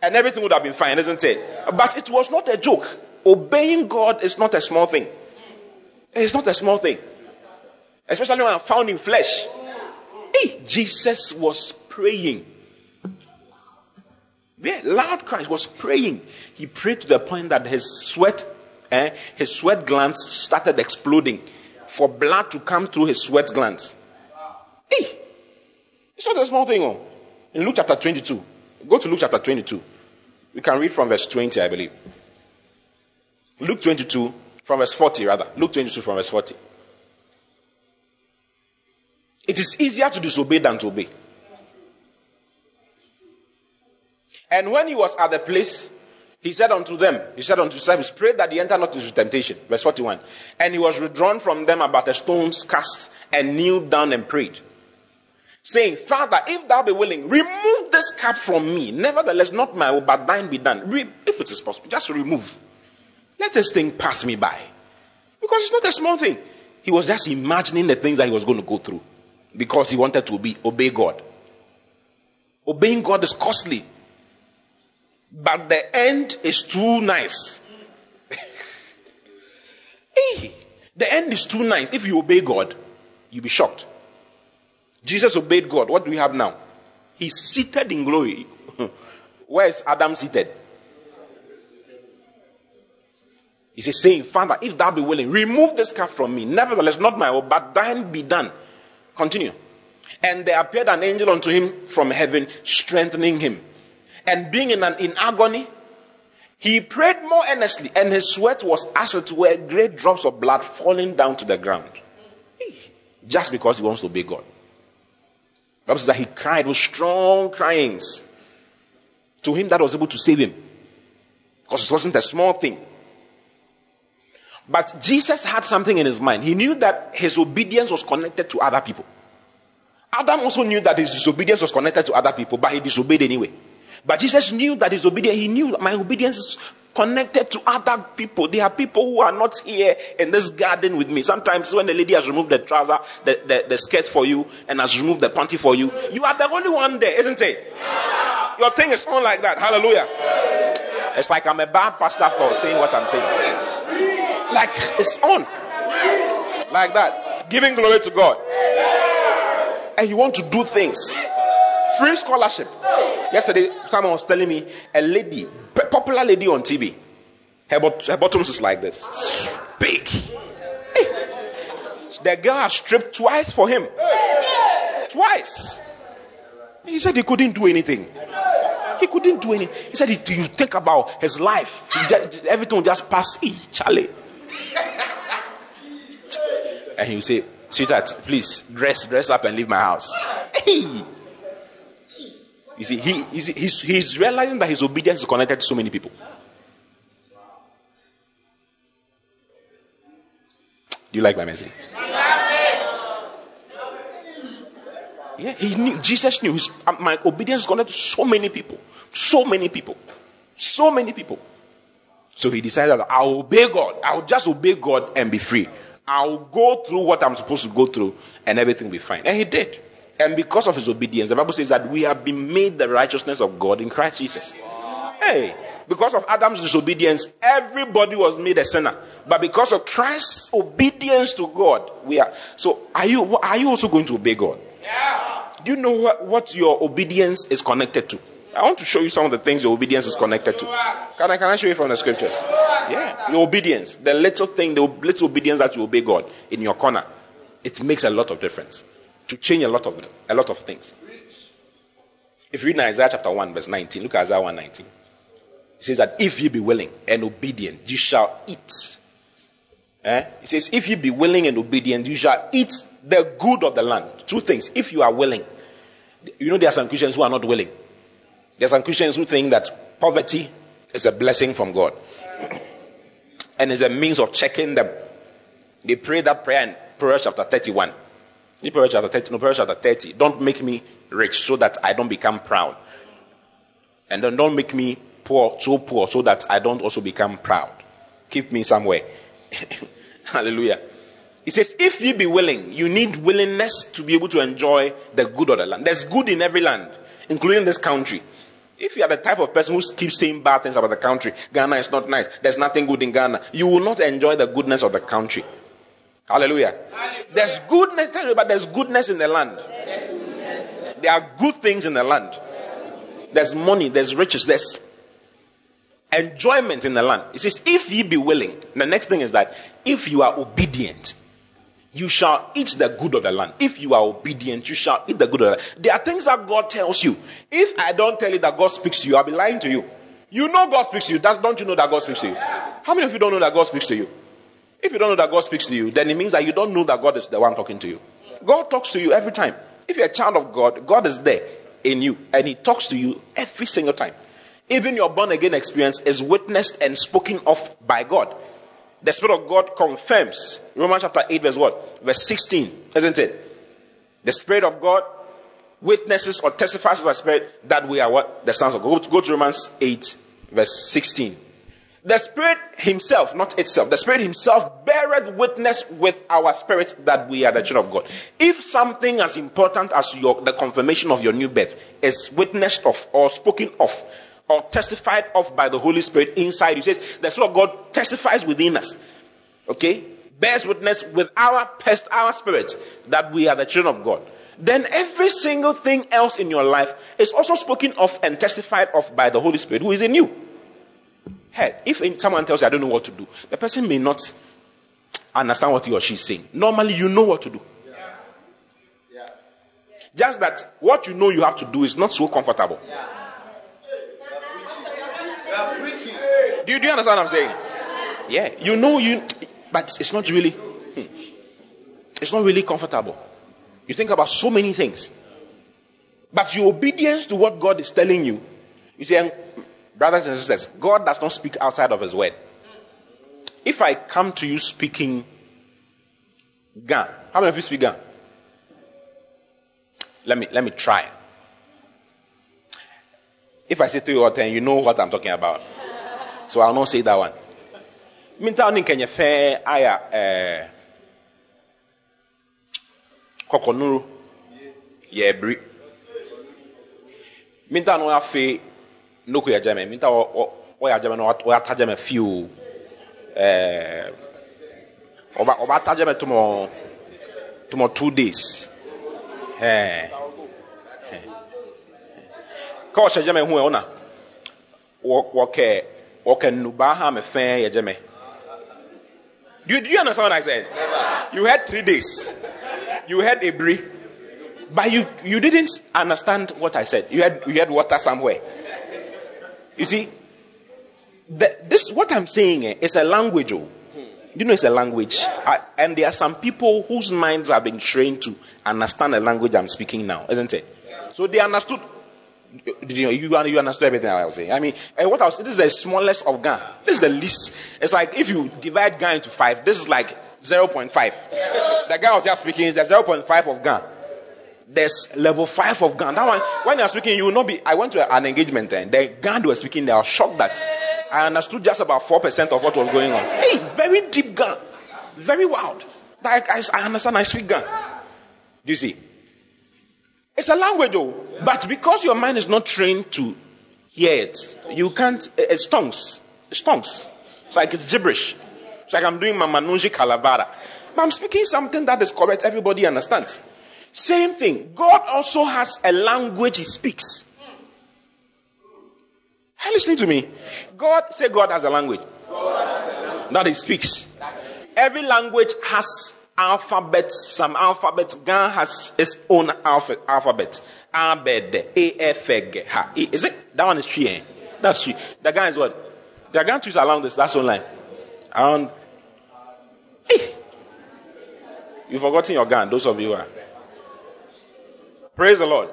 And everything would have been fine, isn't it? But it was not a joke. Obeying God is not a small thing. It's not a small thing. Especially when I'm found in flesh. Hey, Jesus was praying. Yeah, loud cries was praying. He prayed to the point that his sweat, eh, his sweat glands started exploding for blood to come through his sweat glands. Hey, it's not a small thing. Oh. In Luke chapter 22, go to Luke chapter 22. We can read from verse 20, I believe. Luke 22, from verse 40, rather. Luke 22, from verse 40. It is easier to disobey than to obey. And when he was at the place, he said unto them, he said unto his disciples, pray that he enter not into temptation. Verse 41. And he was withdrawn from them about a stone's cast and kneeled down and prayed. Saying, Father, if thou be willing, remove this cup from me. Nevertheless, not my will, but thine be done. Re- if it is possible, just remove. Let this thing pass me by. Because it's not a small thing. He was just imagining the things that he was going to go through because he wanted to obey, obey God. Obeying God is costly. But the end is too nice. [laughs] hey, the end is too nice. If you obey God, you'll be shocked. Jesus obeyed God. What do we have now? He's seated in glory. [laughs] Where is Adam seated? He says, saying, Father, if thou be willing, remove this cup from me. Nevertheless, not my will, but thine be done. Continue. And there appeared an angel unto him from heaven, strengthening him. And being in, an, in agony, he prayed more earnestly, and his sweat was as it were great drops of blood falling down to the ground. Just because he wants to obey God. Bible says that he cried with strong cryings to him that was able to save him. Because it wasn't a small thing. But Jesus had something in his mind. He knew that his obedience was connected to other people. Adam also knew that his disobedience was connected to other people, but he disobeyed anyway. But Jesus knew that his obedience, he knew that my obedience is connected to other people. There are people who are not here in this garden with me. Sometimes when the lady has removed the trouser, the, the, the skirt for you, and has removed the panty for you, you are the only one there, isn't it? Your thing is on like that. Hallelujah. It's like I'm a bad pastor for saying what I'm saying. Like it's on. Like that. Giving glory to God. And you want to do things. Free scholarship. Yesterday, someone was telling me a lady, popular lady on TV, her, bot- her bottoms is like this. Big. Hey. The girl has stripped twice for him. Twice. He said he couldn't do anything. He couldn't do anything. He said, you think about his life. Everything will just pass. Hey, Charlie. And he will say, Sweetheart, please dress, dress up and leave my house. Hey! You see, he, he's, he's realizing that his obedience is connected to so many people. Do you like my message? Yeah, he knew, Jesus knew his, uh, my obedience is connected to so many people. So many people. So many people. So he decided I'll obey God. I'll just obey God and be free. I'll go through what I'm supposed to go through and everything will be fine. And he did. And because of his obedience, the Bible says that we have been made the righteousness of God in Christ Jesus. Hey, because of Adam's disobedience, everybody was made a sinner. But because of Christ's obedience to God, we are. So, are you are you also going to obey God? Yeah. Do you know what, what your obedience is connected to? I want to show you some of the things your obedience is connected to. Can I, can I show you from the scriptures? Yeah. Your obedience, the little thing, the little obedience that you obey God in your corner, it makes a lot of difference to change a lot of a lot of things. If you read Isaiah chapter 1, verse 19, look at Isaiah 1 19. It says that if you be willing and obedient, you shall eat. Eh? It says, if you be willing and obedient, you shall eat the good of the land. Two things. If you are willing, you know, there are some Christians who are not willing. There are some Christians who think that poverty is a blessing from God and is a means of checking them. They pray that prayer in Proverbs chapter 31. In Proverbs chapter 30, no, Proverbs chapter 30, don't make me rich so that I don't become proud. And then don't make me poor, so poor, so that I don't also become proud. Keep me somewhere. [laughs] Hallelujah. He says, if you be willing, you need willingness to be able to enjoy the good of the land. There's good in every land, including this country. If you are the type of person who keeps saying bad things about the country, Ghana is not nice, there's nothing good in Ghana, you will not enjoy the goodness of the country. Hallelujah. There's goodness, tell you, but there's goodness in the land. There are good things in the land. There's money, there's riches, there's enjoyment in the land. It says, if ye be willing, the next thing is that if you are obedient, you shall eat the good of the land. If you are obedient, you shall eat the good of the land. There are things that God tells you. If I don't tell you that God speaks to you, I'll be lying to you. You know God speaks to you. That's, don't you know that God speaks to you? How many of you don't know that God speaks to you? If you don't know that God speaks to you, then it means that you don't know that God is the one talking to you. God talks to you every time. If you're a child of God, God is there in you and He talks to you every single time. Even your born again experience is witnessed and spoken of by God. The Spirit of God confirms. Romans chapter 8, verse what? Verse 16, isn't it? The Spirit of God witnesses or testifies to the Spirit that we are what? The sons of God. Go go to Romans 8, verse 16. The Spirit Himself, not itself, the Spirit Himself beareth witness with our spirit that we are the children of God. If something as important as your, the confirmation of your new birth is witnessed of or spoken of or testified of by the Holy Spirit inside you. Says the Spirit of God testifies within us. Okay? Bears witness with our pest, our spirit that we are the children of God. Then every single thing else in your life is also spoken of and testified of by the Holy Spirit who is in you. Hey, if someone tells you I don't know what to do, the person may not understand what he or she is saying. Normally you know what to do. Yeah. Just that what you know you have to do is not so comfortable. Yeah. Do you, do you understand what I'm saying? Yeah, you know you, but it's not really, hmm, it's not really comfortable. You think about so many things, but your obedience to what God is telling you, you see, brothers and sisters, God does not speak outside of His word. If I come to you speaking Ga, how many of you speak Ga? Let me let me try. If I say to you all ten, you know what I'm talking about. So I'll not say that one. Minta ni kenye fe aya eh kokonuru ye bri. Minta no afe no ya jame. Minta o o ya jame no o ya tajame fiu eh oba oba tajame tumo tumo 2 days. Eh. Ka o jame hu e ona. Wo wo ke Okay, nubaha me fe yejeme. Do you, do you understand what I said? You had three days. You had a brief. But you, you didn't understand what I said. You had, you had water somewhere. You see, the, this, what I'm saying eh, is a language. Oh. You know, it's a language. I, and there are some people whose minds have been trained to understand the language I'm speaking now, isn't it? So they understood you, you, you understood everything I was saying? I mean, and what I was, this is the smallest of Ga. This is the least. It's like if you divide Ga into five, this is like 0.5. The guy was just speaking is the 0.5 of Ga. There's level 5 of Ga. That one, when you're speaking, you will not be. I went to an engagement and the Ga they were speaking, they were shocked that I understood just about 4% of what was going on. Hey, very deep Ga. Very wild. Like, I, I understand, I speak Ga. Do you see? It's a language, though. But because your mind is not trained to hear it, you can't. It's tongues. It's tongues. It's like it's gibberish. It's like I'm doing Mamanunji Kalavara. But I'm speaking something that is correct, everybody understands. Same thing. God also has a language He speaks. Are listening to me? God, say God has a language. That He speaks. Every language has alphabet, some alphabet. Ga has its own alpha, alphabet. Abed, A, F, G, H. Is it? That one is tree. Eh? That's tree. The Ga is what? The Ga trees along this, that's one line. And, eh. You've forgotten your gun, those of you are. Praise the Lord.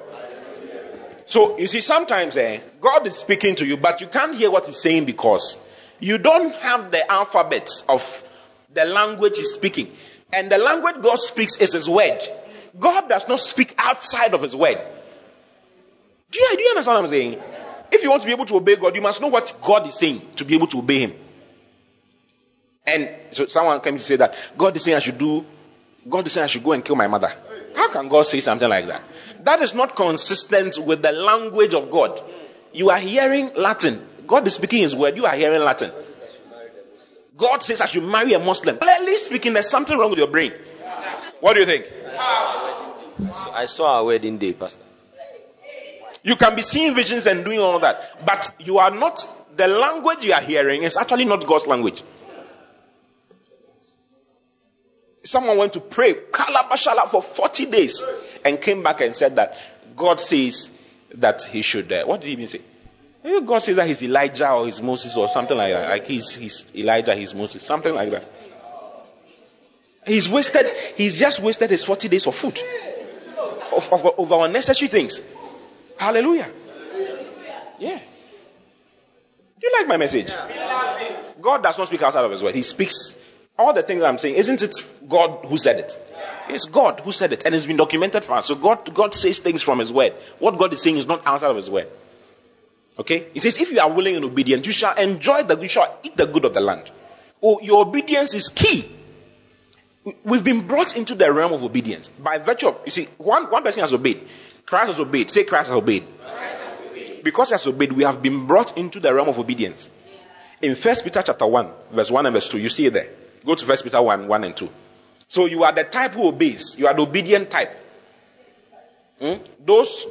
So, you see, sometimes eh, God is speaking to you, but you can't hear what He's saying because you don't have the alphabet of the language He's speaking. And the language God speaks is His word. God does not speak outside of His word. Do you, do you understand what I'm saying? If you want to be able to obey God, you must know what God is saying to be able to obey Him. And so someone came to say that God is saying I should do, God is saying I should go and kill my mother. How can God say something like that? That is not consistent with the language of God. You are hearing Latin. God is speaking His word. You are hearing Latin. God says I should marry a Muslim. Clearly speaking, there's something wrong with your brain. What do you think? I saw our wedding day, Pastor. You can be seeing visions and doing all that, but you are not, the language you are hearing is actually not God's language. Someone went to pray, kalabashala, for 40 days and came back and said that God says that he should, uh, what did he even say? God says that he's Elijah or he's Moses or something like that. Like he's, he's Elijah, he's Moses, something like that. He's wasted, he's just wasted his 40 days of food. Of, of, of unnecessary things. Hallelujah. Yeah. Do you like my message? God does not speak outside of his word. He speaks all the things I'm saying. Isn't it God who said it? It's God who said it, and it's been documented for us. So God, God says things from His word. What God is saying is not outside of His word. Okay? He says, if you are willing and obedient, you shall enjoy the, you shall eat the good of the land. Oh, your obedience is key. We've been brought into the realm of obedience by virtue of, you see, one, one person has obeyed. Christ has obeyed. Say Christ has obeyed. Because he has obeyed, we have been brought into the realm of obedience. In First Peter chapter 1, verse 1 and verse 2, you see it there. Go to First Peter 1, 1 and 2. So you are the type who obeys. You are the obedient type. Hmm? Those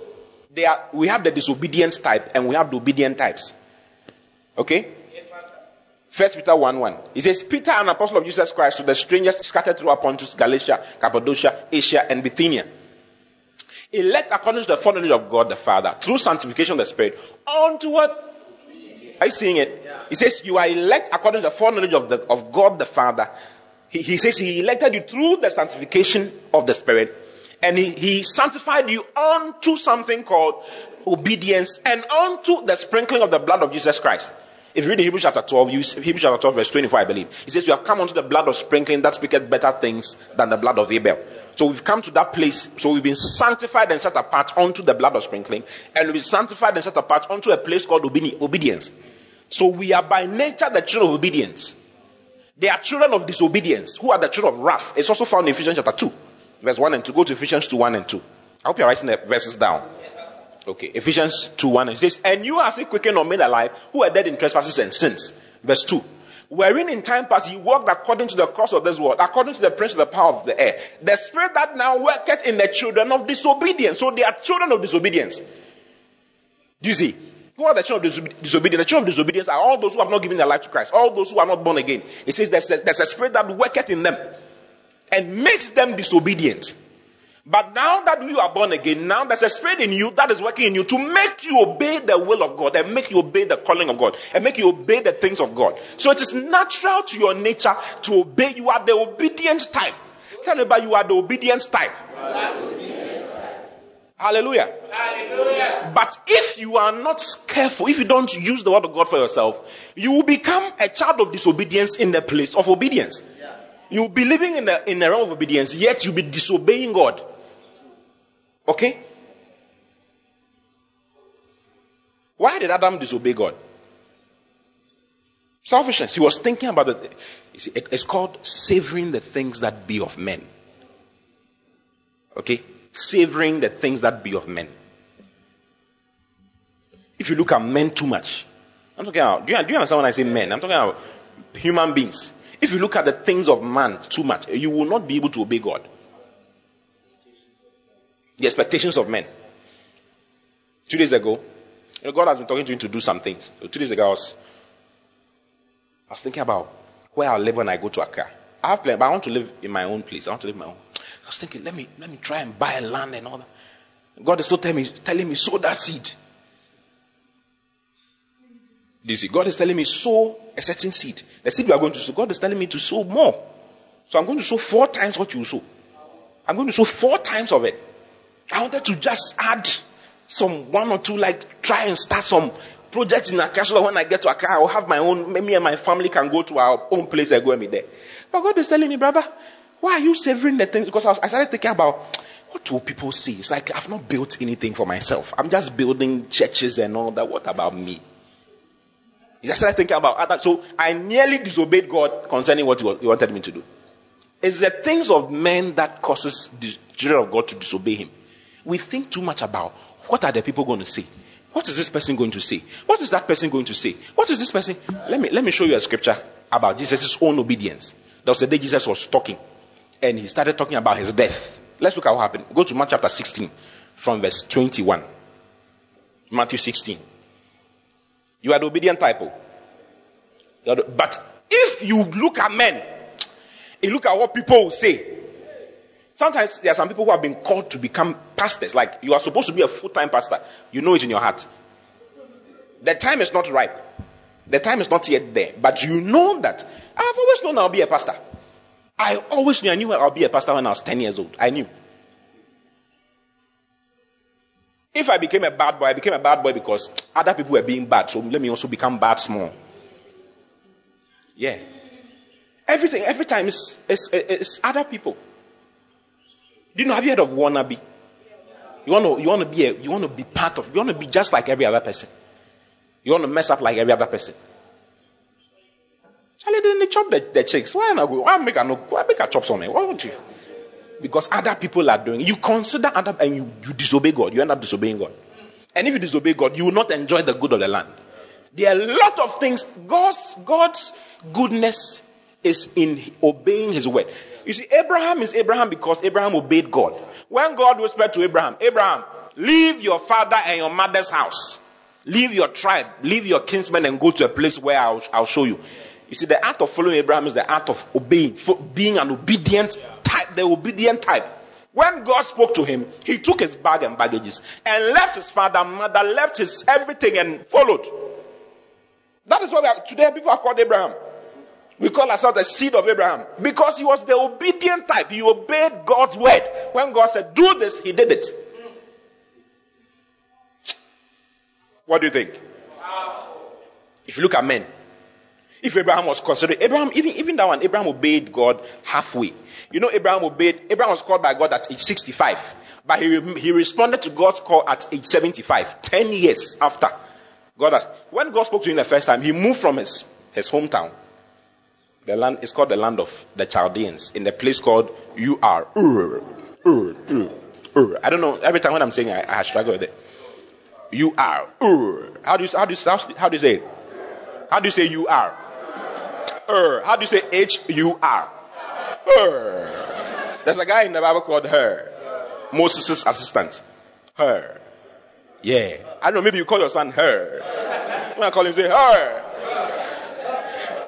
they are we have the disobedient type and we have the obedient types. Okay? First Peter 1 1. He says, Peter, an apostle of Jesus Christ, to the strangers scattered throughout Pontus, Galatia, Cappadocia, Asia, and Bithynia. Elect according to the foreknowledge of God the Father, through sanctification of the Spirit, unto what? Are you seeing it? He says, You are elect according to the foreknowledge of, the, of God the Father. He, he says, He elected you through the sanctification of the Spirit and he, he sanctified you unto something called obedience and unto the sprinkling of the blood of Jesus Christ. If you read Hebrews chapter 12, you, Hebrews chapter 12, verse 24, I believe. He says, You have come unto the blood of sprinkling that speaketh better things than the blood of Abel. So we've come to that place. So we've been sanctified and set apart unto the blood of sprinkling. And we've been sanctified and set apart unto a place called obedience. So we are by nature the children of obedience. They are children of disobedience. Who are the children of wrath? It's also found in Ephesians chapter 2 verse 1 and 2. Go to Ephesians 2 1 and 2. I hope you're writing the verses down. Okay, Ephesians 2 1 and And you are still quickened or made alive, who are dead in trespasses and sins. Verse 2. Wherein in time past you walked according to the course of this world, according to the prince of the power of the air. The spirit that now worketh in the children of disobedience. So they are children of disobedience. Do you see? Who are the children of disobedience? The children of disobedience are all those who have not given their life to Christ, all those who are not born again. It says there's a, there's a spirit that worketh in them and makes them disobedient. But now that you are born again, now there's a spirit in you that is working in you to make you obey the will of God and make you obey the calling of God and make you obey the things of God. So it is natural to your nature to obey. You are the obedient type. Tell me about you are the obedient type. Hallelujah. Hallelujah. But if you are not careful, if you don't use the word of God for yourself, you will become a child of disobedience in the place of obedience. You'll be living in the, in the realm of obedience, yet you'll be disobeying God. Okay? Why did Adam disobey God? Selfishness. He was thinking about it. It's called savoring the things that be of men. Okay? Savoring the things that be of men. If you look at men too much, I'm talking about, do you, do you understand when I say men? I'm talking about human beings. If you look at the things of man too much, you will not be able to obey God. The expectations of men. Two days ago, you know, God has been talking to you to do some things. So two days ago, I was, I was thinking about where I'll live when I go to Accra. I have plans, but I want to live in my own place. I want to live my own. I was thinking, let me let me try and buy a land and all that. God is still telling me, telling me, sow that seed. You see? God is telling me, sow a certain seed. The seed we are going to sow, God is telling me to sow more. So I'm going to sow four times what you sow. I'm going to sow four times of it. I wanted to just add some one or two, like try and start some projects in so when I get to Accra, I'll have my own, me and my family can go to our own place and go and be there. But God is telling me, brother, why are you savoring the things? Because I, was, I started thinking about what will people see? It's like I've not built anything for myself. I'm just building churches and all that. What about me? I started thinking about other. So I nearly disobeyed God concerning what he, wanted me to do. It's the things of men that causes the children of God to disobey Him. We think too much about what are the people going to say. What is this person going to say? What is that person going to say? What is this person? Let me let me show you a scripture about Jesus' own obedience. There was a day Jesus was talking, and he started talking about his death. Let's look at what happened. Go to Mark chapter 16, from verse 21. Matthew 16. You are the obedient type. oh. But if you look at men, you look at what people say. Sometimes there are some people who have been called to become pastors. Like you are supposed to be a full-time pastor. You know it in your heart. The time is not ripe. The time is not yet there. But you know that I've always known I'll be a pastor. I always knew I knew I'll be a pastor when I was 10 years old. I knew. If I became a bad boy, I became a bad boy because other people were being bad. So let me also become bad small. Yeah. Everything, every time is, is, is other people. Do you know, have you heard of wannabe? You want to, you want to be a, you want to be part of, you want to be just like every other person. You want to mess up like every other person. Charlie, they chop the, the chicks. Why not go? Why make a no? Why make a chop something? Why don't you? Because other people are doing. You consider other and you, you disobey God. You end up disobeying God. And if you disobey God, you will not enjoy the good of the land. There are a lot of things. God's God's goodness is in obeying His word. You see, Abraham is Abraham because Abraham obeyed God. When God whispered to Abraham, Abraham, leave your father and your mother's house, leave your tribe, leave your kinsmen, and go to a place where I'll, I'll show you. You see, the act of following Abraham is the act of obeying, being an obedient type, the obedient type. When God spoke to him, he took his bag and baggages and left his father, mother, left his everything and followed. That is why today people are called Abraham. We call ourselves the seed of Abraham because he was the obedient type. He obeyed God's word. When God said, do this, he did it. What do you think? If you look at men, if Abraham was considered, Abraham, even, even that one, Abraham obeyed God halfway. You know, Abraham obeyed, Abraham was called by God at age 65, but he, he responded to God's call at age 75, 10 years after. God has, when God spoke to him the first time, he moved from his, his hometown. The land is called the land of the Chaldeans in the place called Ur. Ur. Ur. Ur. Ur. I don't know. Every time when I'm saying I, I struggle with it. You are. How do you how do you how do you say it? How do you say you are? Ur. How do you say H U R? Ur. There's a guy in the Bible called Her. Moses' assistant. Her. Yeah. I don't know, maybe you call your son her. When I call him, say her.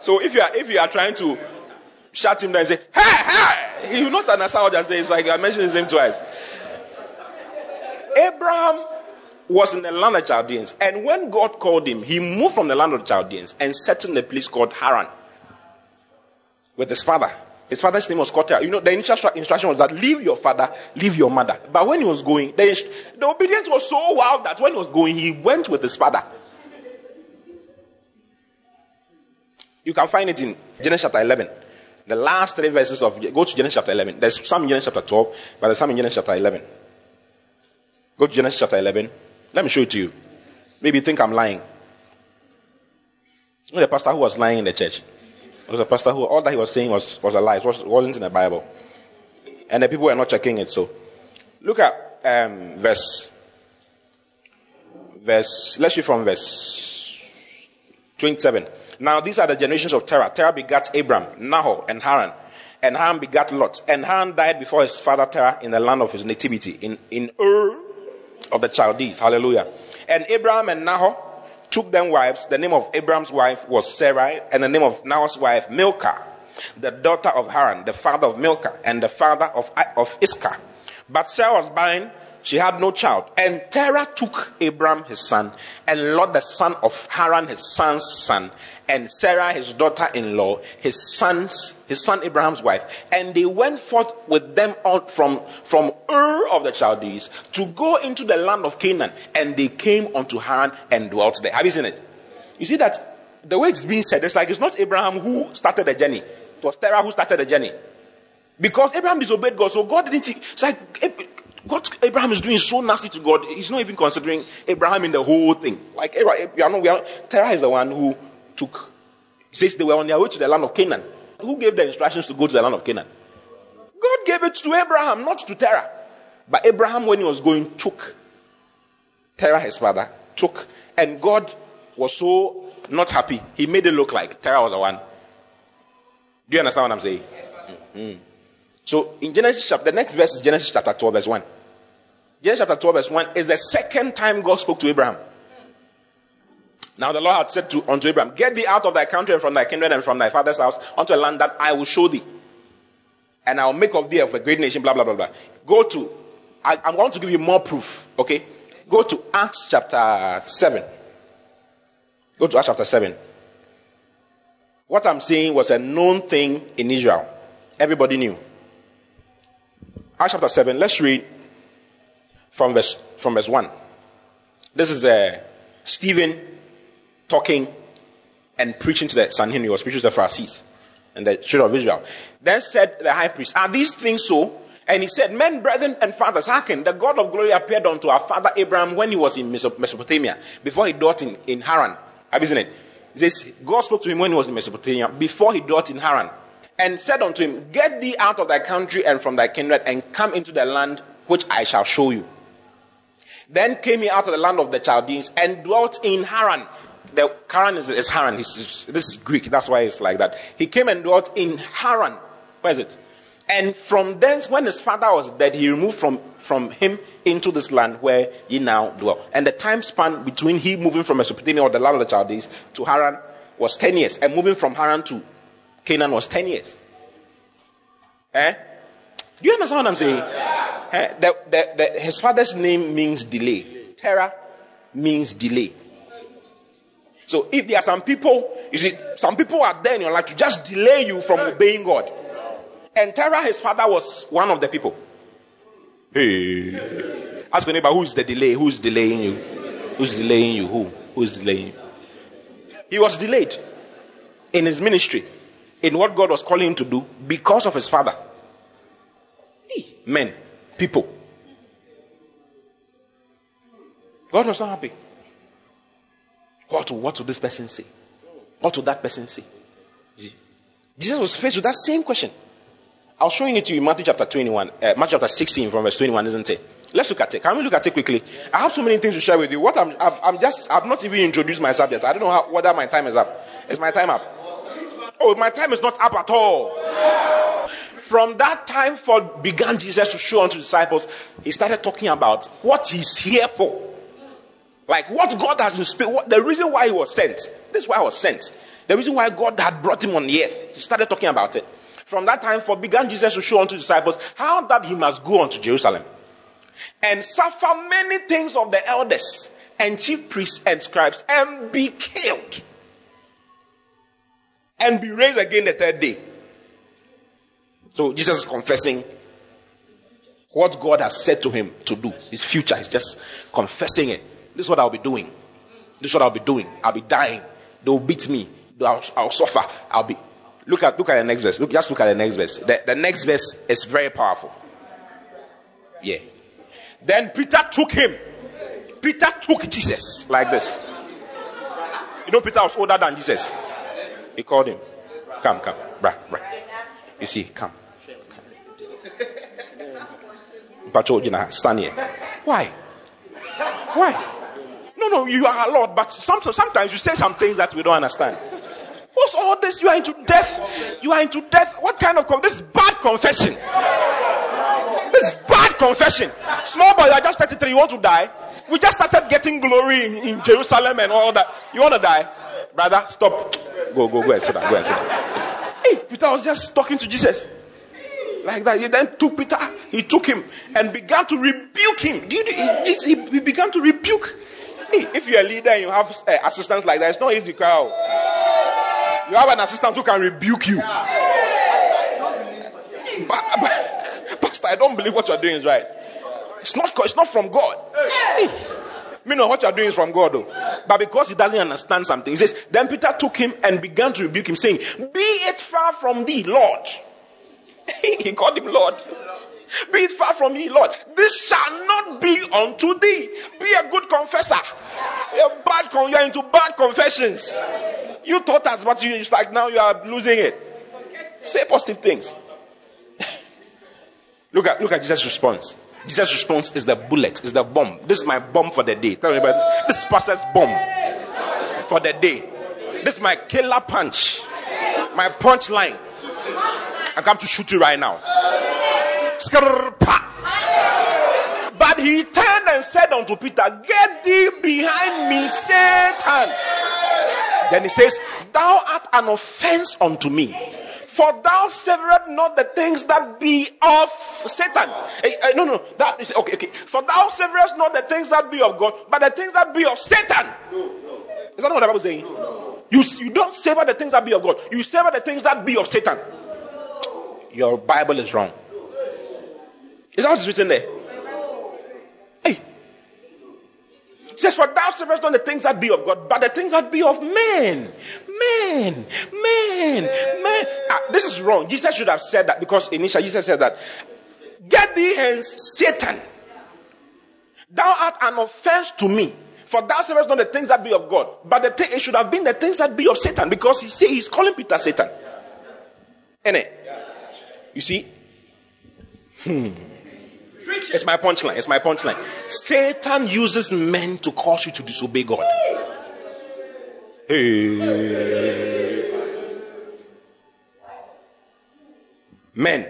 So if you are if you are trying to shut him down and say, hey, hey, he will not understand what I say. It's like I mentioned his name twice. Abraham was in the land of Chaldeans, and when God called him, he moved from the land of Chaldeans and settled in a place called Haran with his father. His father's name was Kotel. You know, the initial instruction was that leave your father, leave your mother. But when he was going, the, the obedience was so wild that when he was going, he went with his father. You can find it in Genesis chapter 11. The last three verses of, go to Genesis chapter 11. There's some in Genesis chapter 12, but there's some in Genesis chapter 11. Go to Genesis chapter 11. Let me show it to you. Maybe you think I'm lying. You know the pastor who was lying in the church? It was a pastor who, all that he was saying was, was a lie. It was- wasn't in the Bible. And the people were not checking it. So, look at um, verse, verse, let's read from verse 27. Now these are the generations of Terah. Terah begat Abram, Nahor, and Haran. And Haran begat Lot. And Haran died before his father Terah in the land of his nativity, in, in Ur of the Chaldees. Hallelujah. And Abraham and Nahor took them wives. The name of Abraham's wife was Sarai, and the name of Nahor's wife Milcah, the daughter of Haran, the father of Milcah, and the father of, of Iscah. But Sarah was barren, she had no child. And Terah took Abram his son, and Lot the son of Haran his son's son, and Sarah his daughter-in-law, his son's his son Abraham's wife, and they went forth with them out from from Ur of the Chaldees to go into the land of Canaan, and they came unto Haran and dwelt there. Have you seen it? You see that the way it's being said, it's like it's not Abraham who started the journey; it was Sarah who started the journey. Because Abraham disobeyed God, so God didn't. It's like what Abraham is doing is so nasty to God. He's not even considering Abraham in the whole thing. Like are not, we are, Terah is the one who took. He says they were on their way to the land of Canaan. Who gave the instructions to go to the land of Canaan? God gave it to Abraham, not to Terah. But Abraham, when he was going, took Terah, his father, took, and God was so not happy. He made it look like Terah was the one. Do you understand what I'm saying? Mm-hmm. So in Genesis chapter, the next verse is Genesis chapter 12, verse 1. Genesis chapter 12, verse 1 is the second time God spoke to Abraham. Now the Lord had said to unto Abraham, Get thee out of thy country and from thy kindred and from thy father's house unto a land that I will show thee. And I will make of thee of a great nation, blah, blah, blah, blah. Go to, I, I'm going to give you more proof, okay? Go to Acts chapter 7. Go to Acts chapter 7. What I'm saying was a known thing in Israel. Everybody knew. Acts chapter 7, let's read from verse, from verse 1. This is uh, Stephen talking and preaching to the Sanhedrin. He was preaching to the Pharisees and the children of Israel. Then said the high priest, Are these things so? And he said, Men, brethren, and fathers, hearken. The God of glory appeared unto our father Abraham when he was in Mesopotamia, before he dwelt in, in Haran. Isn't it? He says, God spoke to him when he was in Mesopotamia, before he dwelt in Haran, and said unto him, Get thee out of thy country and from thy kindred, and come into the land which I shall show you. Then came he out of the land of the Chaldeans and dwelt in Haran. The Haran is, is Haran. He's, this is Greek. That's why it's like that. He came and dwelt in Haran. Where is it? And from thence, when his father was dead, he removed from, from him into this land where ye now dwell. And the time span between he moving from Mesopotamia or the land of the Chaldees to Haran was 10 years. And moving from Haran to Canaan was 10 years. Eh? Do you understand what I'm saying? Eh? The, the, the, his father's name means delay. Terah means delay. So if there are some people, you see, some people are there in your life to just delay you from obeying God. And Terah, his father, was one of the people. Hey. Ask your neighbor, who's the delay? Who's delaying you? Who's delaying you? Who? Who's delaying you? He was delayed in his ministry, in what God was calling him to do because of his father. Men, people. God was not happy. What will, what will this person say? What will that person say? Jesus was faced with that same question. I was showing it to you in Matthew chapter 21, uh, Matthew chapter 16 from verse 21, isn't it? Let's look at it. Can we look at it quickly? I have so many things to share with you. What I'm, I've, I'm just, I've not even introduced my subject. I don't know how, whether my time is up. Is my time up? Oh, my time is not up at all. From that time forth began Jesus to show unto disciples. He started talking about what he's here for. Like what God has been what the reason why he was sent. This is why I was sent. The reason why God had brought him on the earth. He started talking about it. From that time forth began Jesus to show unto disciples how that he must go unto Jerusalem and suffer many things of the elders and chief priests and scribes and be killed and be raised again the third day. So Jesus is confessing what God has said to him to do. His future. He's just confessing it. This is what I'll be doing. This is what I'll be doing. I'll be dying. They'll beat me. I'll, I'll suffer. I'll be. Look at look at the next verse. Look, just look at the next verse. The, the next verse is very powerful. Yeah. Then Peter took him. Peter took Jesus like this. You know, Peter was older than Jesus. He called him. Come, come, bruh, bruh. You see, come. come. Stand here. Why? Why? No, no, you are a Lord, but sometimes, sometimes you say some things that we don't understand. What's all this? You are into death. You are into death. What kind of this is bad confession? This is bad confession. Small boy, you are just 33. You want to die? We just started getting glory in, in Jerusalem and all that. You want to die, brother? Stop. Go, go, go and sit down. Go and sit down. Hey, Peter was just talking to Jesus like that. He then took Peter. He took him and began to rebuke him. He, he began to rebuke. Hey, if you're a leader and you have uh, assistants like that, it's not easy, Carl. You have an assistant who can rebuke you. But, but, Pastor, I don't believe what you're doing is right. It's not, it's not from God. Me know what you're doing is from God, though. But because he doesn't understand something, he says, Then Peter took him and began to rebuke him, saying, Be it far from thee, Lord. [laughs] he called him Lord. Be it far from me, Lord. This shall not be unto thee. Be a good confessor. You're bad you're into bad confessions. You taught us, but you, like now you are losing it. Say positive things. [laughs] look at look at Jesus' response. Jesus' response is the bullet, is the bomb. This is my bomb for the day. Tell me about this. This is pastor's bomb for the day. This is my killer punch. My punch line. I come to shoot you right now. But he turned and said unto Peter, Get thee behind me, Satan. Then he says, Thou art an offense unto me. For thou severest not the things that be of Satan. Eh, eh, no, no, that is okay, okay. For thou severest not the things that be of God, but the things that be of Satan. Is that what the Bible saying? You, you don't sever the things that be of God. You sever the things that be of Satan. Your Bible is wrong. Is that what's written there? Hey. It says, For thou severest not the things that be of God, but the things that be of men. Men. Men. Men. Ah, this is wrong. Jesus should have said that because initially Jesus said that. Get thee hence, Satan. Thou art an offense to me. For thou severest not the things that be of God, but the thing, it should have been the things that be of Satan because he say he's calling Peter Satan. Innit? You see? Hmm. It's my punchline. It's my punchline. Satan uses men to cause you to disobey God. Hey. Men.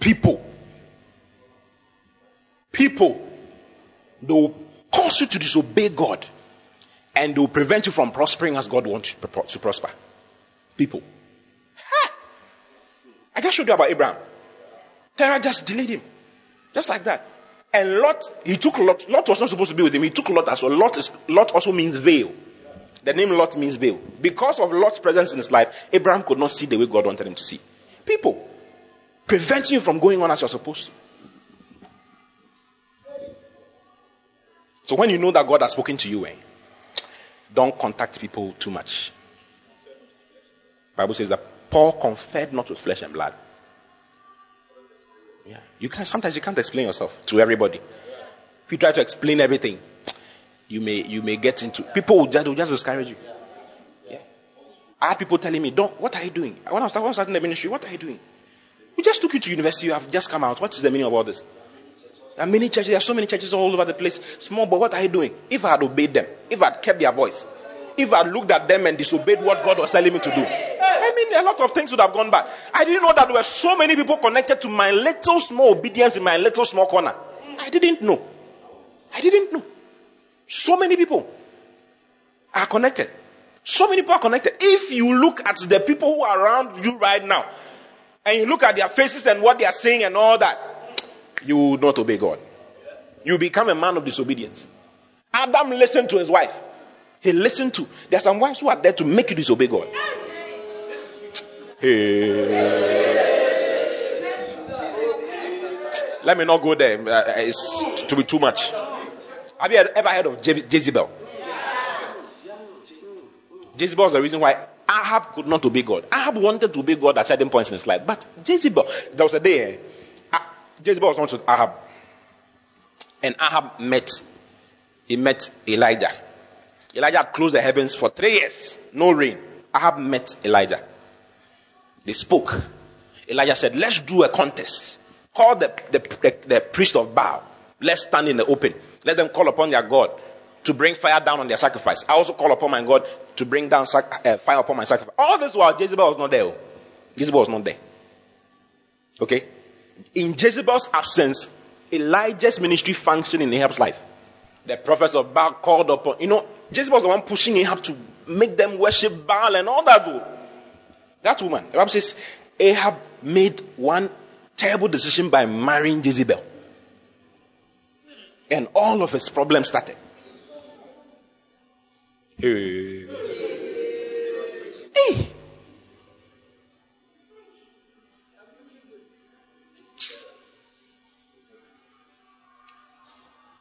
People. People. They will cause you to disobey God. And they will prevent you from prospering as God wants you to prosper. People. Ha! I just showed you about Abraham. Terah just delayed him. Just like that. And Lot, he took Lot. Lot was not supposed to be with him. He took Lot as well. Lot, is, Lot also means veil. The name Lot means veil. Because of Lot's presence in his life, Abraham could not see the way God wanted him to see. People preventing you from going on as you're supposed to. So when you know that God has spoken to you, eh, don't contact people too much. Bible says that Paul conferred not with flesh and blood. Yeah. You can sometimes you can't explain yourself to everybody. If you try to explain everything, you may you may get into people will just, will just discourage you. Yeah. I had people telling me, Don't what are you doing? When I was, when I was starting the ministry, what are you doing? We just took you to university, you have just come out. What is the meaning of all this? There are many churches, there are so many churches all over the place. Small, but what are you doing? If I had obeyed them, if I had kept their voice, if I had looked at them and disobeyed what God was telling me to do, mean, a lot of things would have gone bad. I didn't know that there were so many people connected to my little small obedience in my little small corner. I didn't know. I didn't know. So many people are connected. So many people are connected. If you look at the people who are around you right now, and you look at their faces and what they are saying and all that, you will not obey God. You become a man of disobedience. Adam listened to his wife. He listened to. There are some wives who are there to make you disobey God. Let me not go there. Uh, it's to be too much. Have you ever heard of Je- Jezebel? Jezebel was the reason why Ahab could not obey God. Ahab wanted to obey God at certain points in his life, but Jezebel, there was a day, Ah- Jezebel was not with Ahab, and Ahab met, he met Elijah. Elijah closed the heavens for three years, no rain. Ahab met Elijah. They spoke. Elijah said, Let's do a contest. Call the, the, the, the priest of Baal. Let's stand in the open. Let them call upon their God to bring fire down on their sacrifice. I also call upon my God to bring down sac- uh, fire upon my sacrifice. All this while Jezebel was not there. oh. Jezebel was not there. Okay? In Jezebel's absence, Elijah's ministry functioned in Ahab's life. The prophets of Baal called upon, you know, Jezebel was the one pushing Ahab to make them worship Baal and all that. That woman, the Bible says, Ahab made one terrible decision by marrying Jezebel. And all of his problems started. Hey. Hey.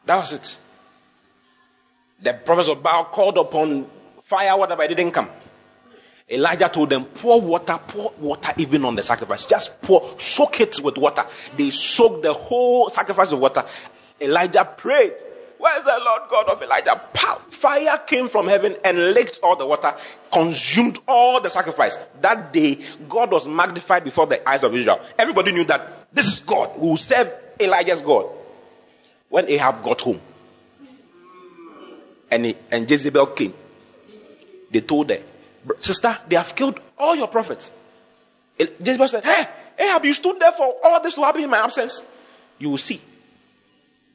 That was it. The prophets of Baal called upon fire, whatever, it didn't come. Elijah told them, pour water, pour water even on the sacrifice. Just pour, soak it with water. They soaked the whole sacrifice with water. Elijah prayed. Where's the Lord God of Elijah? Pow! Fire came from heaven and licked all the water, consumed all the sacrifice. That day, God was magnified before the eyes of Israel. Everybody knew that this is God who serve Elijah's God. When Ahab got home, and, he, and Jezebel came, they told her, Sister, they have killed all your prophets. Jezebel said, Hey, Ahab, you stood there for all this to happen in my absence. You will see.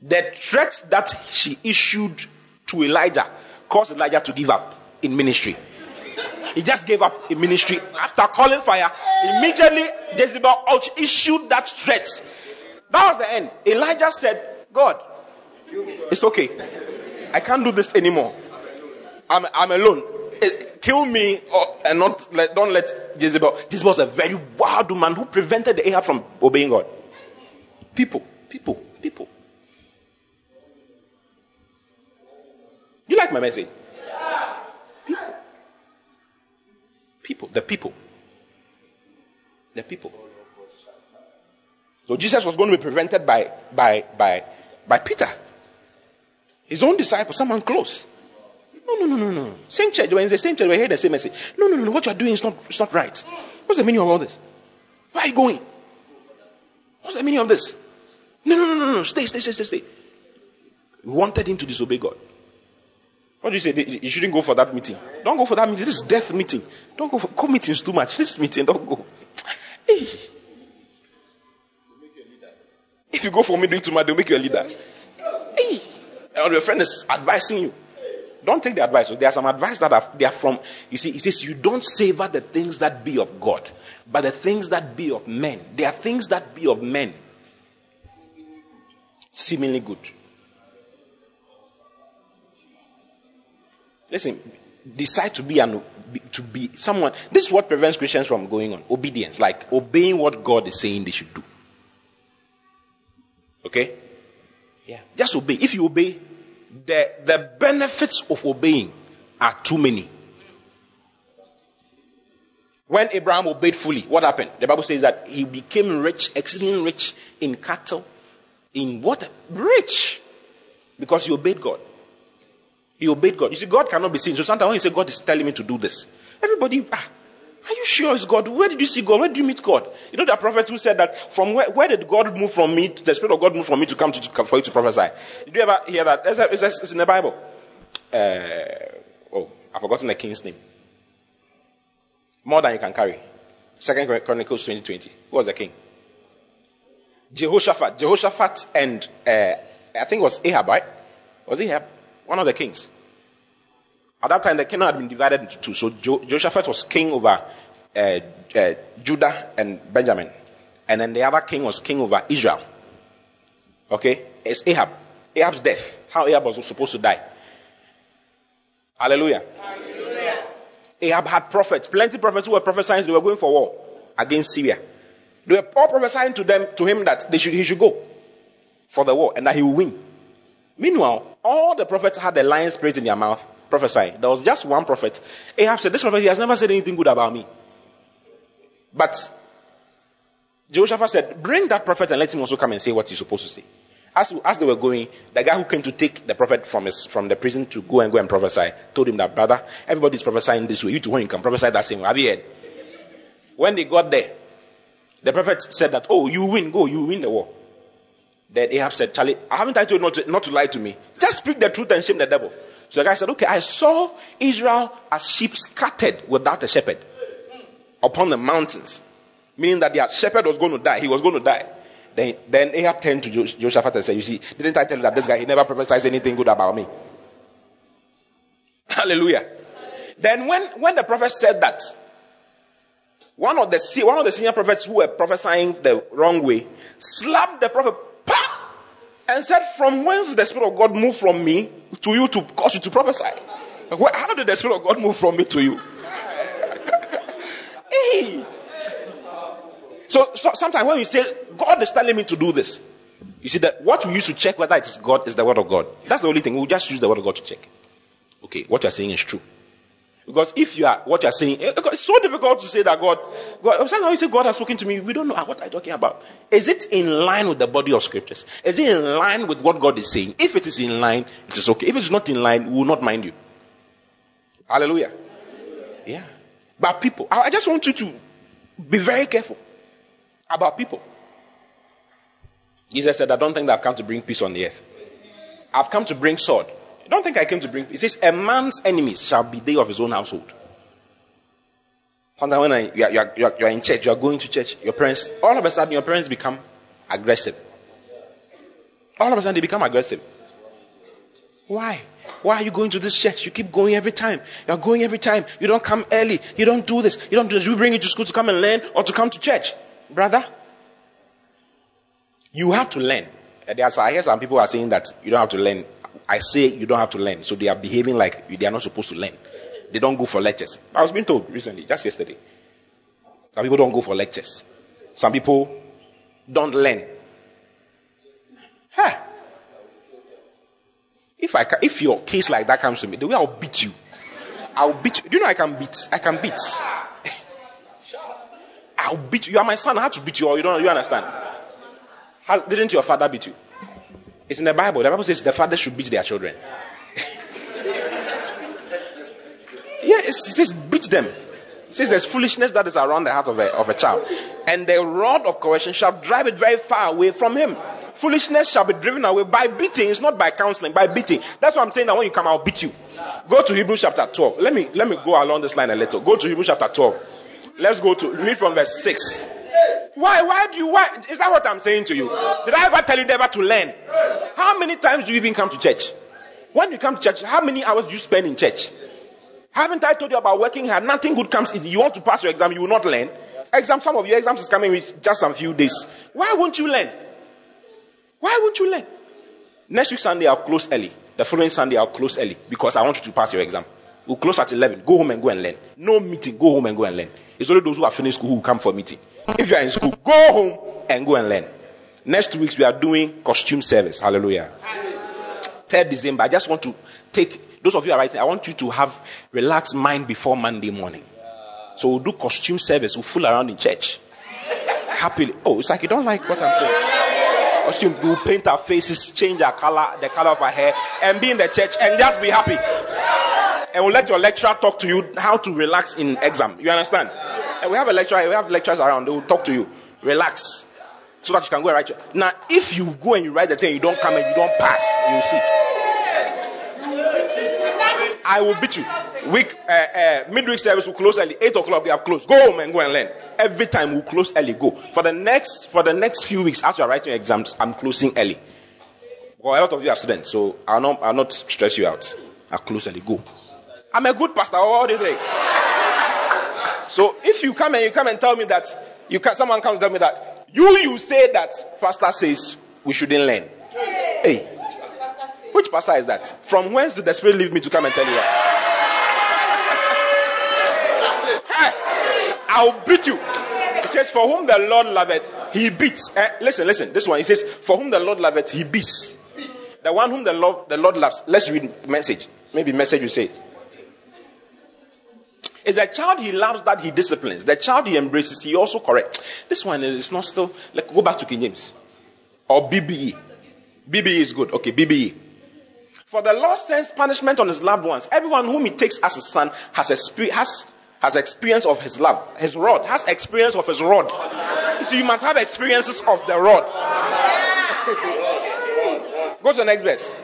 The threat that she issued to Elijah caused Elijah to give up in ministry. He just gave up in ministry after calling fire. Immediately, Jezebel issued that threat. That was the end. Elijah said, God, it's okay. I can't do this anymore. I'm, I'm alone. Eh, kill me or, and not let, don't let Jezebel. Jezebel was a very wild woman who prevented the Ahab from obeying God. People, people, people. You like my message? People. People. The people. The people. So Jesus was going to be prevented by by by by Peter. His own disciple, someone close. No, no, no, no, no. Same church, when in the same church, we hear the same message. No, no, no, what you are doing is not, it's not right. What's the meaning of all this? Where are you going? What's the meaning of this? No, no, no, no, no. Stay, stay, stay, stay, stay. We wanted him to disobey God. What do you say? You shouldn't go for that meeting. Don't go for that meeting. This is death meeting. Don't go for go meetings too much. This meeting, don't go. Hey. If you go for me doing too much, they'll make you a leader. Hey. And your friend is advising you. Don't take the advice. There are some advice that are, they are from, you see, he says, you don't savor the things that be of God, but the things that be of men. There are things that be of men. Seemingly good. Listen, decide to be an to be someone. This is what prevents Christians from going on. Obedience, like obeying what God is saying they should do. Okay? Yeah. Just obey. If you obey, the the benefits of obeying are too many. When Abraham obeyed fully, what happened? The Bible says that he became rich, exceedingly rich in cattle, in what? Rich. Because he obeyed God. He obeyed God. You see, God cannot be seen. So sometimes when you say God is telling me to do this, everybody, ah, are you sure it's God? Where did you see God? Where did you meet God? You know, there are prophets who said that from where, where did God move from me, the Spirit of God moved from me to come to, for you to prophesy? Did you ever hear that? It's, it's, it's in the Bible. Uh, oh, I've forgotten the king's name. More than you can carry. Second Chronicles 2020. Who was the king? Jehoshaphat. Jehoshaphat and uh, I think it was Ahab, right? Was Ahab? one of the kings. At that time, the kingdom had been divided into two. So jo- Jehoshaphat was king over uh, uh, Judah and Benjamin. And then the other king was king over Israel. Okay? It's Ahab. Ahab's death. How Ahab was supposed to die. Hallelujah. Hallelujah. Ahab had prophets, plenty prophets who were prophesying they were going for war against Syria. They were all prophesying to them, to him that they should, he should go for the war and that he will win. Meanwhile, all the prophets had the lion spirit in their mouth prophesying. There was just one prophet. Ahab said, This prophet he has never said anything good about me. But Jehoshaphat said, Bring that prophet and let him also come and say what he's supposed to say. As, as they were going, the guy who came to take the prophet from his, from the prison to go and go and prophesy told him that, brother, everybody's prophesying this way. You too, when you can prophesy that same way. Have you heard? When they got there, the prophet said that, oh, you win, go, you win the war. Then Ahab said, Charlie, I haven't I told you not to, not to lie to me. Just speak the truth and shame the devil. So the guy said, Okay, I saw Israel as sheep scattered without a shepherd upon the mountains. Meaning that their shepherd was going to die. He was going to die. Then, then Ahab turned to Jehoshaphat and said, You see, didn't I tell you that this guy, he never prophesies anything good about me? Hallelujah. Then when, when the prophet said that, one of the one of the senior prophets who were prophesying the wrong way slapped the prophet and said, From whence the Spirit of God move from me to you to cause you to prophesy? How did the Spirit of God move from me to you? [laughs] hey. So, so sometimes when you say, God is telling me to do this, you see that what we use to check whether it is God is the word of God. That's the only thing. We'll just use the word of God to check. Okay, what you're saying is true. Because if you are what you are saying, eh, it's so difficult to say that God, God sometimes you say God has spoken to me, we don't know what I'm talking about. Is it in line with the body of scriptures? Is it in line with what God is saying? If it is in line, it is okay. If it's not in line, we will not mind you. Hallelujah. Yeah. But people, I I just want you to be very careful about people. Jesus said, I don't think that I've come to bring peace on the earth. I've come to bring sword. Don't think I came to bring. He says, A man's enemies shall be they of his own household. Sometimes when I, you, are, you, are, you, are, you are in church, you are going to church, your parents, all of a sudden your parents become aggressive. All of a sudden they become aggressive. Why? Why are you going to this church? You keep going every time. You're going every time. You don't come early. You don't do this. You don't do this. We bring you to school to come and learn or to come to church. Brother, you have to learn. And There are, I hear some people are saying that you don't have to learn. I say you don't have to learn. So they are behaving like they are not supposed to learn. They don't go for lectures. I was being told recently, just yesterday. that people don't go for lectures. Some people don't learn. Huh. If I ca- if your case like that comes to me, the way I'll beat you, I'll beat you. Do you know I can beat? I can beat. [laughs] I'll beat you. You are my son. I have to beat you. Or you don't. You understand? How, didn't your father beat you? It's in the Bible. The Bible says the father should beat their children. [laughs] yeah, it says beat them. It says there's foolishness that is around the heart of a, of a child. And the rod of correction shall drive it very far away from him. Foolishness shall be driven away by beating. It's not by counseling, by beating. That's why I'm saying that when you come, I'll beat you. Go to Hebrews chapter 12. Let me, let me go along this line a little. Go to Hebrews chapter 12. Let's go to, read from verse 6. Why, why do you, why, is that what I'm saying to you? Did I ever tell you never to learn? How many times do you even come to church? When you come to church, how many hours do you spend in church? Haven't I told you about working hard? Nothing good comes easy. You want to pass your exam, you will not learn. Exam, some of your exams is coming with just some few days. Why won't you learn? Why won't you learn? Next week Sunday I'll close early. The following Sunday I'll close early because I want you to pass your exam. We'll close at 11. Go home and go and learn. No meeting. Go home and go and learn. It's only those who have finished school who come for meeting. If you are in school, go home and go and learn. Next two weeks we are doing costume service. Hallelujah. 3rd December. I just want to take those of you are writing. I want you to have relaxed mind before Monday morning. So we'll do costume service. We'll fool around in church. Happily. Oh, it's like you don't like what I'm saying. Costume. We'll paint our faces, change our color, the color of our hair, and be in the church and just be happy. And we'll let your lecturer talk to you how to relax in exam. You understand? And we have a lecturer, we have lecturers around. They will talk to you. Relax. So that you can go and write. Your, now, if you go and you write the thing, you don't come and you don't pass, you see. I will beat you. Week, uh, uh, midweek service will close early. Eight o'clock we have closed. Go home and go and learn. Every time we close early. Go for the next for the next few weeks. As you are writing exams, I'm closing early. Well, a lot of you are students, so I'll not I'll not stress you out. I'll close early. Go. I'm a good pastor. You think? So if you come and you come and tell me that you can, someone comes and tell me that you you say that pastor says we shouldn't learn. Hey, which pastor is that? From whence did the spirit leave me to come and tell you that? Hey, I'll beat you. He says, For whom the Lord loveth, he beats. Eh, listen, listen. This one, he says, For whom the Lord loveth, he beats. The one whom the Lord, the Lord loves. Let's read message. Maybe message you say. It's a child he loves that he disciplines. The child he embraces, he also corrects. This one is not still. Like, go back to King James. Or BBE. BBE is good. Okay, BBE. For the Lord sends punishment on his loved ones. Everyone whom he takes as a son has, has, has experience of his love. His rod has experience of his rod. So you must have experiences of the rod. [laughs] Go to the next verse.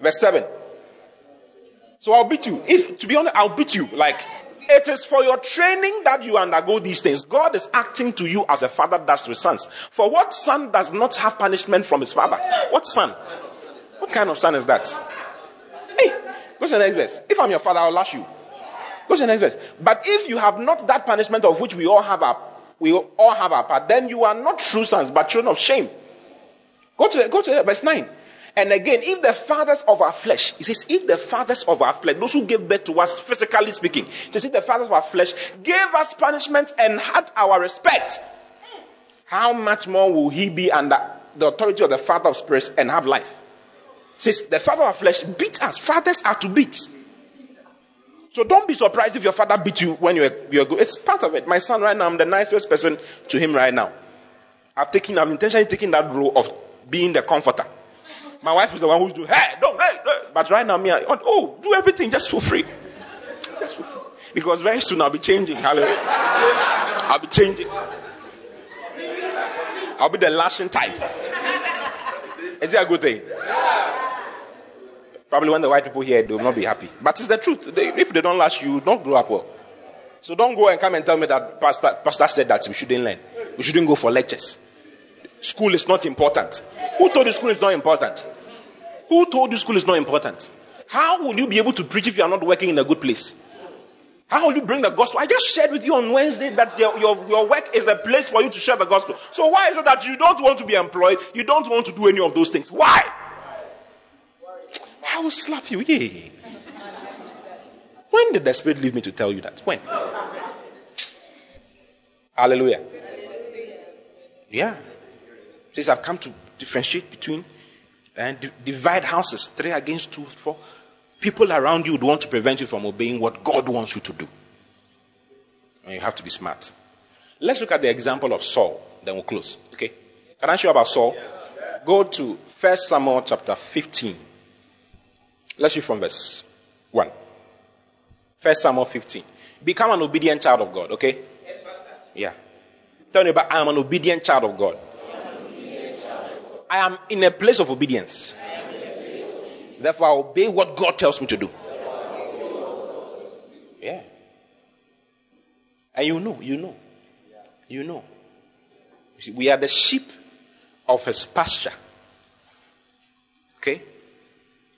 Verse 7. So I'll beat you. If, to be honest, I'll beat you. Like, it is for your training that you undergo these things. God is acting to you as a father does to his sons. For what son does not have punishment from his father? What son? What kind of son is that? Hey, go to the next verse. If I'm your father, I'll lash you. Go to the next verse. But if you have not that punishment of which we all have our, we all have our part, then you are not true sons, but children of shame. Go to the, go to the, verse 9. And again, if the fathers of our flesh, he says, if the fathers of our flesh, those who gave birth to us physically speaking, he says, if the fathers of our flesh gave us punishment and had our respect, how much more will he be under the authority of the Father of spirits and have life? Says, the father of flesh beat us. Fathers are to beat. So don't be surprised if your father beat you when you're, you're good. It's part of it. My son right now, I'm the nicest person to him right now. I've taken, I'm intentionally taking that role of being the comforter. My wife is the one who's doing, hey, don't, hey. But right now, me, I, oh, oh, do everything just for free. Just for free. Because very soon I'll be changing. Hallelujah. I'll be changing. I'll be the lashing type. Is it a good thing? Probably when the white people hear they will not be happy. But it's the truth. They, if they don't lash you, you don't grow up well. So don't go and come and tell me that pastor, pastor said that we shouldn't learn. We shouldn't go for lectures. School is not important. Who told you school is not important? Who told you school is not important? How will you be able to preach if you are not working in a good place? How will you bring the gospel? I just shared with you on Wednesday that your, your, your work is a place for you to share the gospel. So why is it that you don't want to be employed? You don't want to do any of those things? Why? I will slap you. Yeah. When did the Spirit leave me to tell you that? When? Hallelujah. Yeah. Says I've come to differentiate between and divide houses, three against two, four. People around you would want to prevent you from obeying what God wants you to do. And you have to be smart. Let's look at the example of Saul, then we'll close. Okay? Can I show you about Saul? Go to 1 Samuel chapter 15. Let's read from verse 1. 1 Samuel 15. Become an obedient child of God, okay? Yes, Pastor. Yeah. Tell me about I am an obedient child of God. I am in a place of obedience. Therefore, I obey what God tells me to do. Yeah. And you know, you know, you know. You see, we are the sheep of his pasture. Okay?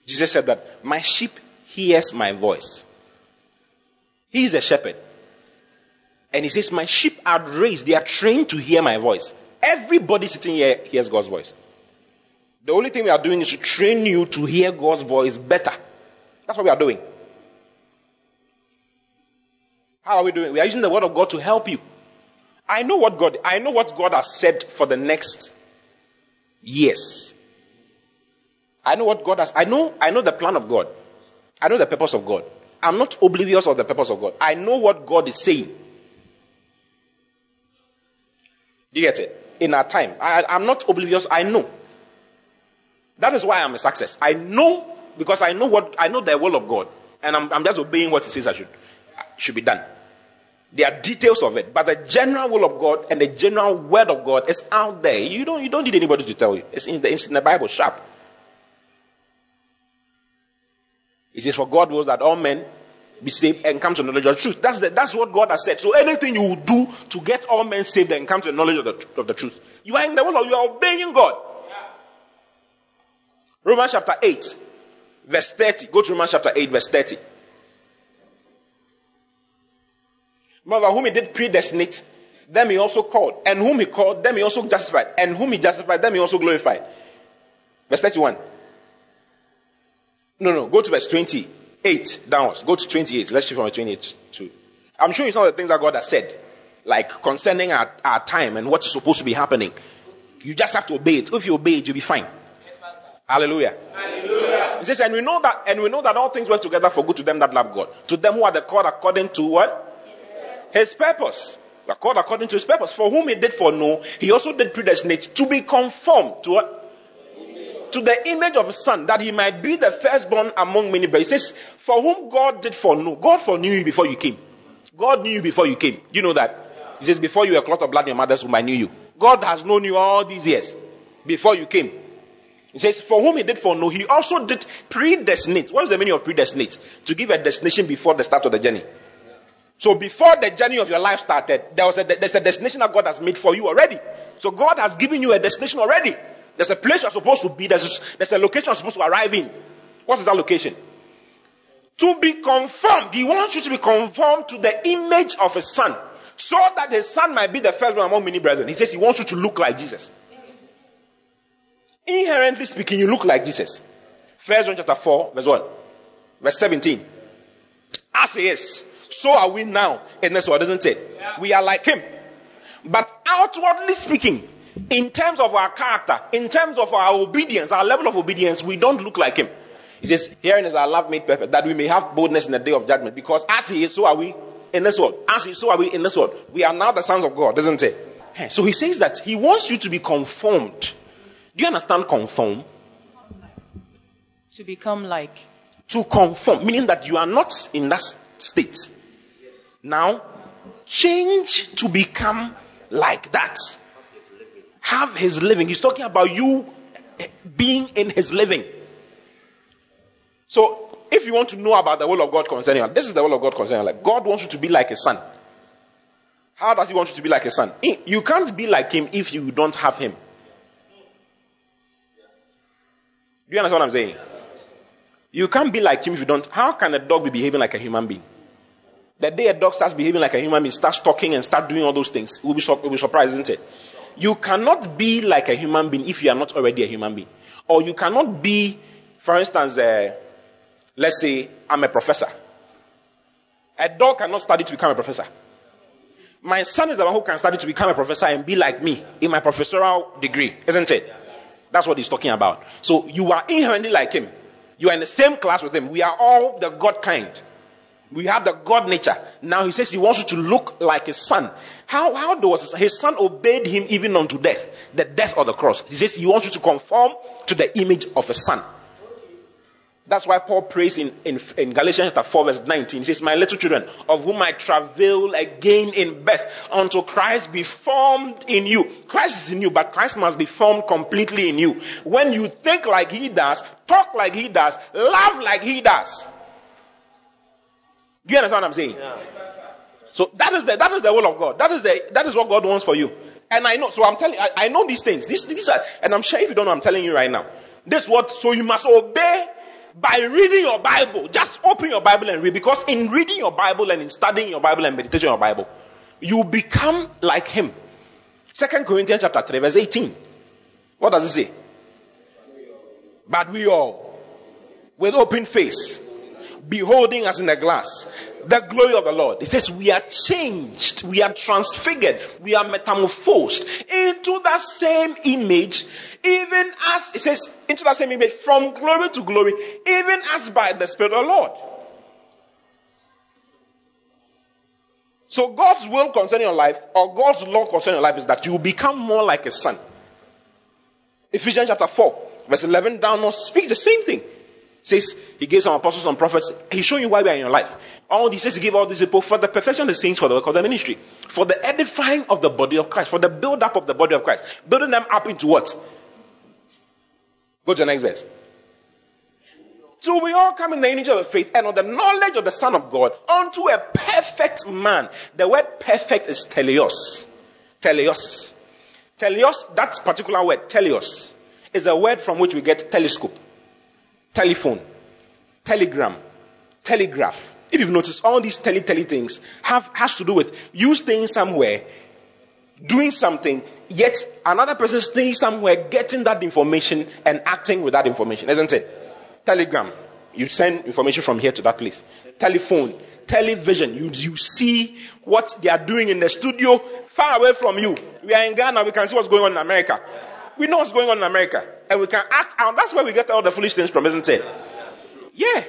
Jesus said that my sheep hears my voice. He is a shepherd. And he says, My sheep are raised, they are trained to hear my voice. Everybody sitting here hears God's voice. The only thing we are doing is to train you to hear God's voice better. That's what we are doing. How are we doing? We are using the word of God to help you. I know what God I know what God has said for the next years. I know what God has I know I know the plan of God. I know the purpose of God. I'm not oblivious of the purpose of God. I know what God is saying. Do you get it? In our time. I, I'm not oblivious. I know. That is why I'm a success. I know because I know what I know the will of God, and I'm, I'm just obeying what He says I should should be done. There are details of it, but the general will of God and the general word of God is out there. You don't you don't need anybody to tell you. It's in the, it's in the Bible, sharp. It says, "For God wills that all men be saved and come to knowledge of the truth." That's the, that's what God has said. So anything you do to get all men saved and come to the knowledge of the, of the truth, you are in the will of you are obeying God. Romans chapter 8, verse 30. Go to Romans chapter 8, verse 30. Remember, whom he did predestinate, them he also called. And whom he called, them he also justified. And whom he justified, them he also glorified. Verse 31. No, no, go to verse 28 downwards. Go to 28. Let's shift from 28 to. I'm showing you some of the things that God has said, like concerning our, our time and what is supposed to be happening. You just have to obey it. If you obey it, you'll be fine. Hallelujah. Hallelujah. He says, and we know that, and we know that all things work together for good to them that love God, to them who are the called according to what? His purpose. We are called according to his purpose. For whom he did foreknow, he also did predestinate to be conformed to what? To the image of his son, that he might be the firstborn among many brothers. He says, for whom God did foreknow. God foreknew you before you came. God knew you before you came. You know that? He says, before you were a clot of blood in your mother's womb, I knew you. God has known you all these years before you came. He says, For whom he did foreknow, he also did predestinate. What is the meaning of predestinate? To give a destination before the start of the journey. So before the journey of your life started, there was a, there's a destination that God has made for you already. So God has given you a destination already. There's a place you're supposed to be. There's, there's a location you're supposed to arrive in. What is that location? To be conformed. He wants you to be conformed to the image of his son. So that his son might be the first one among many brethren. He says he wants you to look like Jesus. Inherently speaking, you look like Jesus. First John chapter 4, verse 1. Verse 17. As he is, so are we now in this world, isn't it? We are like him. But outwardly speaking, in terms of our character, in terms of our obedience, our level of obedience, we don't look like him. He says, Herein is our love made perfect, that we may have boldness in the day of judgment. Because as he is, so are we in this world. As he is, so are we in this world. We are now the sons of God, doesn't it? So he says that he wants you to be conformed. Do you understand conform? To become like. To conform, meaning that you are not in that state. Now, change to become like that. Have his living. He's talking about you eh, being in his living. So, if you want to know about the will of God concerning you, this is the will of God concerning you. Like God wants you to be like a son. How does he want you to be like a son? You can't be like him if you don't have him. Do you understand what I'm saying? You can't be like him if you don't. How can a dog be behaving like a human being? The day a dog starts behaving like a human being, starts talking and start doing all those things, we'll be, we'll be surprised, isn't it? You cannot be like a human being if you are not already a human being. Or you cannot be, for instance, uh, let's say I'm a professor. A dog cannot study to become a professor. My son is the one who can study to become a professor and be like me in my professorial degree, isn't it? That's what he's talking about. So you are inherently like him. You are in the same class with him. We are all the God kind. We have the God nature. Now he says he wants you to look like his son. How, how does his son obeyed him even unto death? The death of the cross. He says he wants you to conform to the image of a son. That's why Paul prays in, in, in, Galatians chapter 4, verse 19. He says, My little children, of whom I travail again in birth, until Christ be formed in you. Christ is in you, but Christ must be formed completely in you. When you think like he does, talk like he does, love like he does. Do you understand what I'm saying? Yeah. So that is the that is the will of God. That is the that is what God wants for you. And I know, so I'm telling I, I know these things. These, these are, and I'm sure if you don't know, I'm telling you right now. This what so you must obey by reading your Bible. Just open your Bible and read. Because in reading your Bible and in studying your Bible and meditating your Bible, you become like him. Second Corinthians chapter 3, verse 18. What does it say? But we all, with open face, beholding as in a glass the glory of the Lord. It says we are changed, we are transfigured, we are metamorphosed into that same image, even as it says into that same image from glory to glory, even as by the Spirit of the Lord. So God's will concerning your life, or God's law concerning your life, is that you will become more like a son. Ephesians chapter 4, verse 11 down on speaks the same thing says he gave some apostles and prophets. He's showing you why we are in your life. All these says he gave all these people for the perfection of the saints, for the work of the ministry, for the edifying of the body of Christ, for the build up of the body of Christ, building them up into what? Go to the next verse. So we all come in the image of the faith and on the knowledge of the Son of God unto a perfect man. The word perfect is teleos. Teleos. Teleos, that particular word, teleos, is a word from which we get telescope telephone, telegram, telegraph. If you've noticed, all these tele tele things have has to do with you staying somewhere, doing something, yet another person staying somewhere, getting that information and acting with that information, isn't it? Telegram, you send information from here to that place. Telephone, television, you, you see what they are doing in the studio far away from you. We are in Ghana, we can see what's going on in America. We know what's going on in America. And we can act out. That's where we get all the foolish things from, isn't it? Yeah.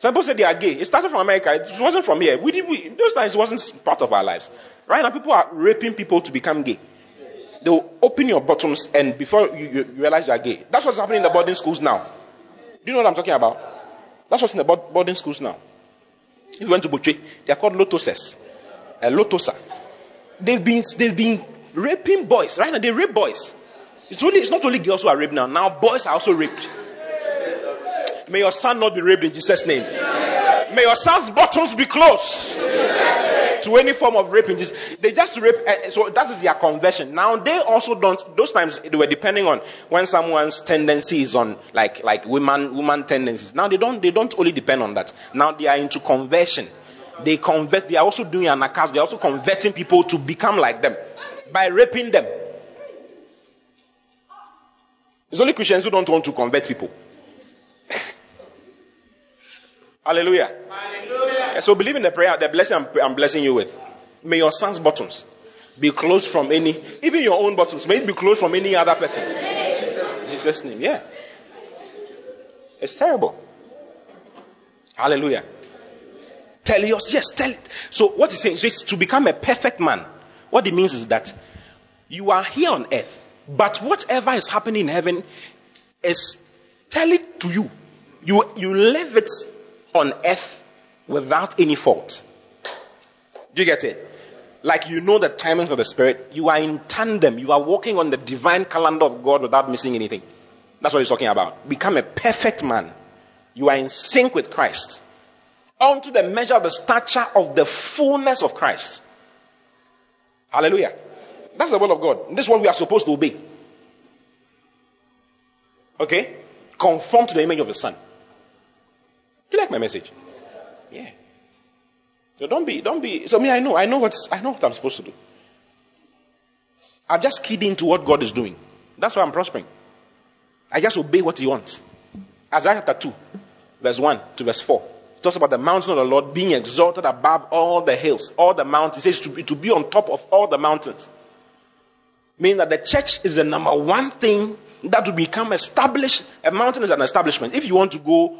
Some people say they are gay. It started from America. It wasn't from here. We did, we, those times it wasn't part of our lives. Right now, people are raping people to become gay. They'll open your bottoms and before you, you, realize you are gay. That's what's happening in the boarding schools now. Do you know what I'm talking about? That's what's in the boarding schools now. If you went to Butchie, they are called lotoses. A uh, lotosa. They've been, they've been raping boys. Right now, they rape boys. It's, only, it's not only girls who are raped now. Now boys are also raped. May your son not be raped in Jesus' name. May your son's bottoms be closed to any form of raping. They just rape. Uh, so that is their conversion. Now they also don't. Those times they were depending on when someone's tendency is on like like woman woman tendencies. Now they don't they don't only depend on that. Now they are into conversion. They convert. They are also doing an account. They are also converting people to become like them by raping them. It's only Christians who don't want to convert people. [laughs] Hallelujah. Hallelujah. So believe in the prayer, the blessing I'm, I'm, blessing you with. May your son's bottoms be closed from any, even your own bottoms, may it be closed from any other person. Jesus' name, yeah. It's terrible. Hallelujah. Teleos, yes, tell it. So what he's saying is to become a perfect man. What it means is that you are here on earth, but whatever is happening in heaven is tell it to you. You you live it on earth without any fault. Do you get it? Like you know the timings of the spirit, you are in tandem, you are walking on the divine calendar of God without missing anything. That's what he's talking about. Become a perfect man. You are in sync with Christ. Unto the measure of the stature of the fullness of Christ. Hallelujah. That's the word of God. This is what we are supposed to obey. Okay? Conform to the image of the Son. Do you like my message? Yeah. So don't be, don't be. So me, I know, I know what, I know what I'm supposed to do. I'm just keyed into what God is doing. That's why I'm prospering. I just obey what He wants. Isaiah chapter 2, verse 1 to verse 4 talks about the mountain of the Lord being exalted above all the hills, all the mountains. It says to be, to be on top of all the mountains. Meaning that the church is the number one thing that will become established. A mountain is an establishment. If you want to go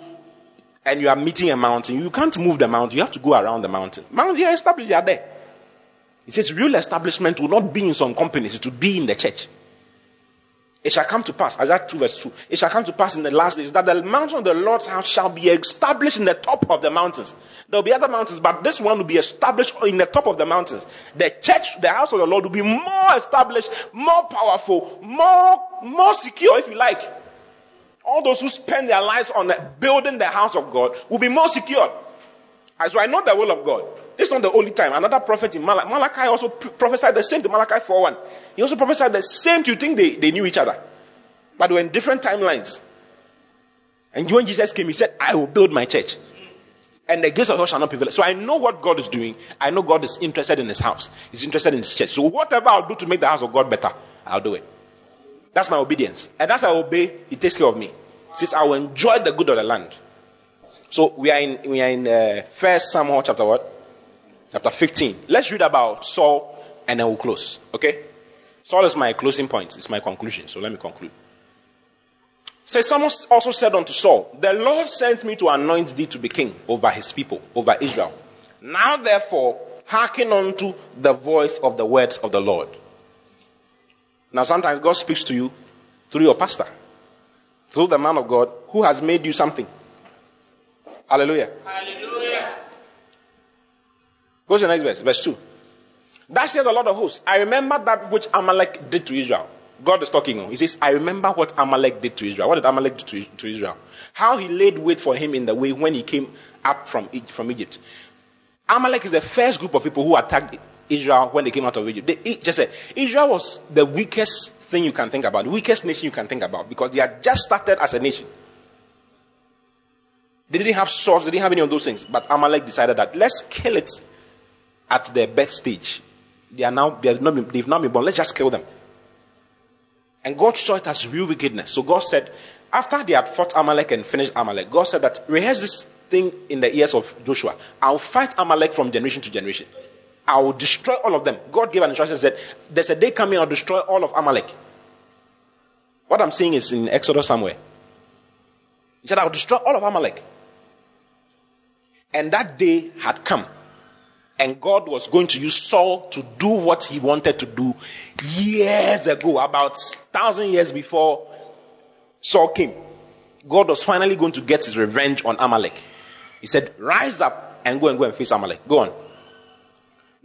and you are meeting a mountain, you can't move the mountain. You have to go around the mountain. Mountain, are established, you are there. He says real establishment will not be in some companies, it will be in the church. It shall come to pass, Isaiah 2 verse 2. It shall come to pass in the last days that the mountain of the Lord's house shall be established in the top of the mountains. There will be other mountains, but this one will be established in the top of the mountains. The church, the house of the Lord will be more established, more powerful, more, more secure, if you like. All those who spend their lives on building the house of God will be more secure. As I know the will of God. This is not the only time. Another prophet in Malachi, Malachi also prophesied the same to Malachi 4.1. He also prophesied the same to you think they, they knew each other. But they were in different timelines. And when Jesus came, he said, I will build my church. And the gates of hell shall not prevail. So I know what God is doing. I know God is interested in his house. He's interested in his church. So whatever I'll do to make the house of God better, I'll do it. That's my obedience. And as I obey, he takes care of me. Says, I will enjoy the good of the land. So we are in we are in uh, First Samuel chapter what? Chapter 15. Let's read about Saul and then we'll close. Okay? Saul is my closing point. It's my conclusion. So let me conclude. Say, so someone also said unto Saul, The Lord sent me to anoint thee to be king over his people, over Israel. Now therefore, hearken unto the voice of the words of the Lord. Now sometimes God speaks to you through your pastor, through the man of God who has made you something. Hallelujah. Hallelujah. Go to the next verse, verse 2. That said the Lord of hosts, I remember that which Amalek did to Israel. God is talking. Oh. He says, I remember what Amalek did to Israel. What did Amalek do to, to Israel? How he laid wait for him in the way when he came up from, from Egypt. Amalek is the first group of people who attacked Israel when they came out of Egypt. They, just said, Israel was the weakest thing you can think about, the weakest nation you can think about, because they had just started as a nation. They didn't have swords, they didn't have any of those things. But Amalek decided that let's kill it at their birth stage. They are now they have not been, they've not been born. Let's just kill them. And God saw it as real wickedness. So God said, after they had fought Amalek and finished Amalek, God said that rehearse this thing in the ears of Joshua. I'll fight Amalek from generation to generation. I will destroy all of them. God gave an instruction and said, There's a day coming, I'll destroy all of Amalek. What I'm saying is in Exodus somewhere. He said, I'll destroy all of Amalek. And that day had come. And God was going to use Saul to do what he wanted to do years ago, about thousand years before Saul came. God was finally going to get his revenge on Amalek. He said, Rise up and go and go and face Amalek. Go on.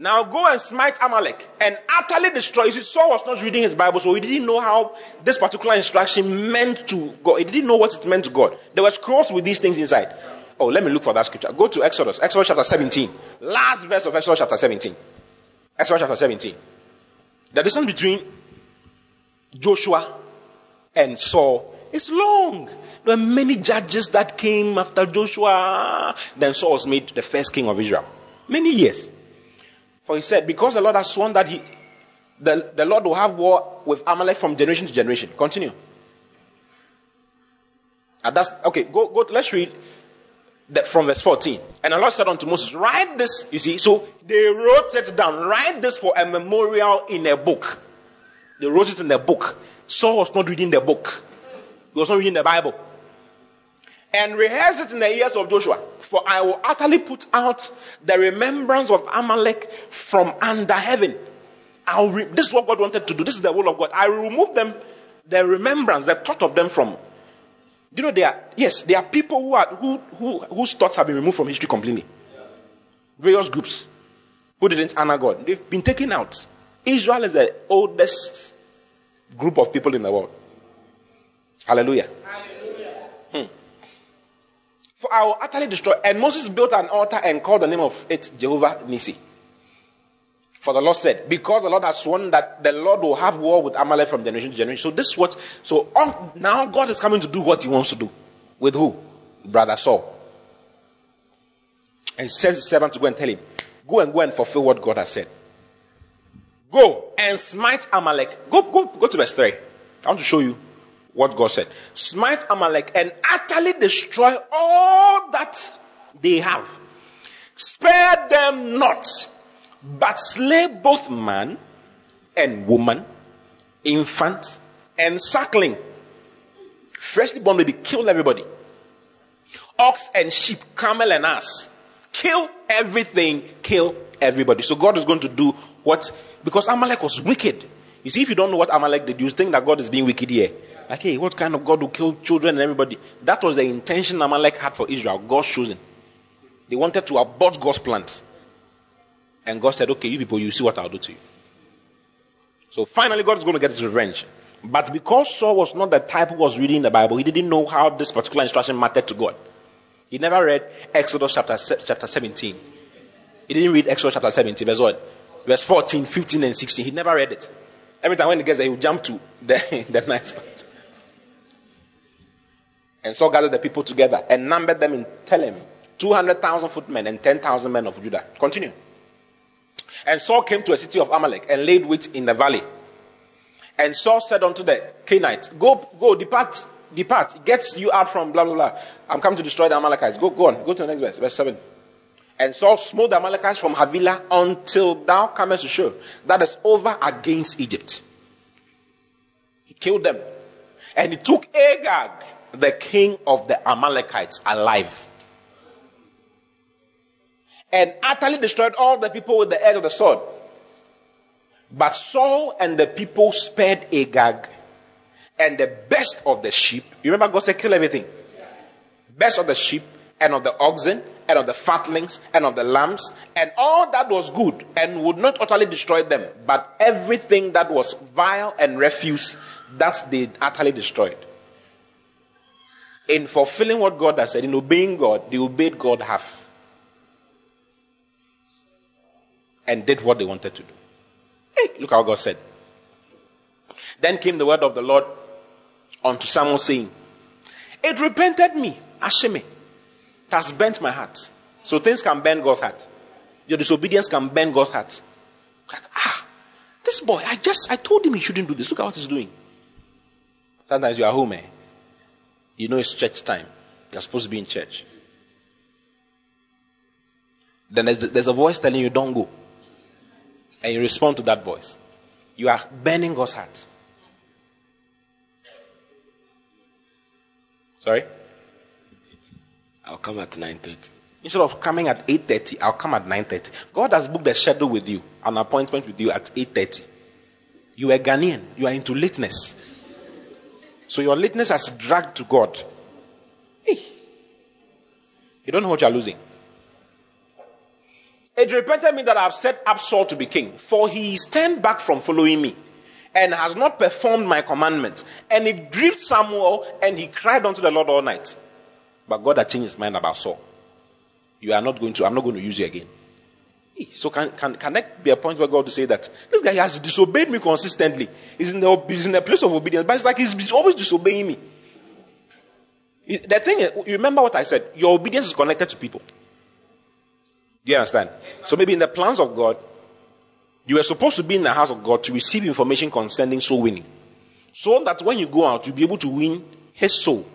Now go and smite Amalek and utterly destroy. You see, Saul was not reading his Bible, so he didn't know how this particular instruction meant to God. He didn't know what it meant to God. There were scrolls with these things inside. Oh, let me look for that scripture. Go to Exodus. Exodus chapter 17. Last verse of Exodus chapter 17. Exodus chapter 17. The distance between Joshua and Saul is long. There were many judges that came after Joshua. Then Saul was made the first king of Israel. Many years. For he said, because the Lord has sworn that he, the, the Lord will have war with Amalek from generation to generation. Continue. And that's okay. Go, go. Let's read that from verse 14. And Lord said unto Moses, Write this, you see. So they wrote it down. Write this for a memorial in a book. They wrote it in a book. Saul was not reading the book, he was not reading the Bible. and rehearse it in the ears of Joshua. For I will utterly put out the remembrance of Amalek from under heaven. I'll re- this is what God wanted to do. This is the will of God. I will remove them, the remembrance, the thought of them from. Do you know there are? Yes, there are people who are who, who whose thoughts have been removed from history completely. Various groups who didn't honor God. They've been taken out. Israel is the oldest group of people in the world. Hallelujah. Hmm. For I will utterly destroy. And Moses built an altar and called the name of it Jehovah Nisi. For the Lord said, because the Lord has sworn that the Lord will have war with Amalek from generation to generation. So this is what, so on, now God is coming to do what he wants to do. With who? Brother Saul. And he sends his servant to go and tell him, go and go and fulfill what God has said. Go and smite Amalek. Go, go, go to verse 3. I want to show you what God said. Smite Amalek and utterly destroy all that they have. Spare them not, but slay both man and woman, infant and suckling. Freshly born baby, kill everybody. Ox and sheep, camel and ass. Kill everything, kill everybody. So God is going to do what, because Amalek was wicked. You see, if you don't know what Amalek did, you think that God is being wicked here. Like, hey, what kind of God will kill children and everybody? That was the intention Amalek had for Israel, God's chosen. They wanted to abort God's plans. And God said, okay, you people, you see what I'll do to you. So finally, God is going to get his revenge. But because Saul was not the type who was reading the Bible, he didn't know how this particular instruction mattered to God. He never read Exodus chapter, chapter 17. He didn't read Exodus chapter 17, verse what? Verse 14, 15, and 16. He never read it. Every time when he gets there, he would jump to the, [laughs] the nice part. And Saul gathered the people together and numbered them in Telaim 200,000 footmen and 10,000 men of Judah. Continue. And Saul came to a city of Amalek and laid wait in the valley. And Saul said unto the Canaanites, Go, go, depart, depart. get you out from blah, blah, blah. I'm coming to destroy the Amalekites. Go, go on. Go to the next verse, verse 7. And Saul smote the Amalekites from Havilah until thou comest to Shur. That is over against Egypt. He killed them. And he took Agag, the king of the Amalekites, alive. And utterly destroyed all the people with the edge of the sword. But Saul and the people spared Agag and the best of the sheep. You remember God said, kill everything. Best of the sheep and of the oxen and of the fatlings and of the lambs and all that was good and would not utterly destroy them, but everything that was vile and refuse that they utterly destroyed. In fulfilling what God has said, in obeying God, they obeyed God half and did what they wanted to do. Hey, look how God said. Then came the word of the Lord unto Samuel saying, It repented me, Ashime. It has bent my heart. So things can bend God's heart. Your disobedience can bend God's heart. Like, ah, this boy, I just, I told him he shouldn't do this. Look at what he's doing. Sometimes you are home, eh? You know it's church time. You're supposed to be in church. Then there's, there's a voice telling you, don't go. And you respond to that voice. You are burning God's heart. Sorry? I'll come at 9.30. Instead of coming at 8.30, I'll come at 9.30. God has booked a schedule with you, an appointment with you at 8.30. You are Ghanaian. You are into lateness. So your lateness has dragged to God. Hey. You don't know what you are losing. It repented me that I have set up Saul to be king, for he is turned back from following me, and has not performed my commandment. And it grieved Samuel, and he cried unto the Lord all night. But God had changed his mind about Saul. You are not going to, I'm not going to use you again. So can, can, can that be a point where God will say that this guy has disobeyed me consistently? He's in the, he's in the place of obedience, but it's like he's, always disobeying me. The thing is, remember what I said? Your obedience is connected to people. You understand? So maybe in the plans of God, you were supposed to be in the house of God to receive information concerning soul winning. So that when you go out, you'll be able to win his soul.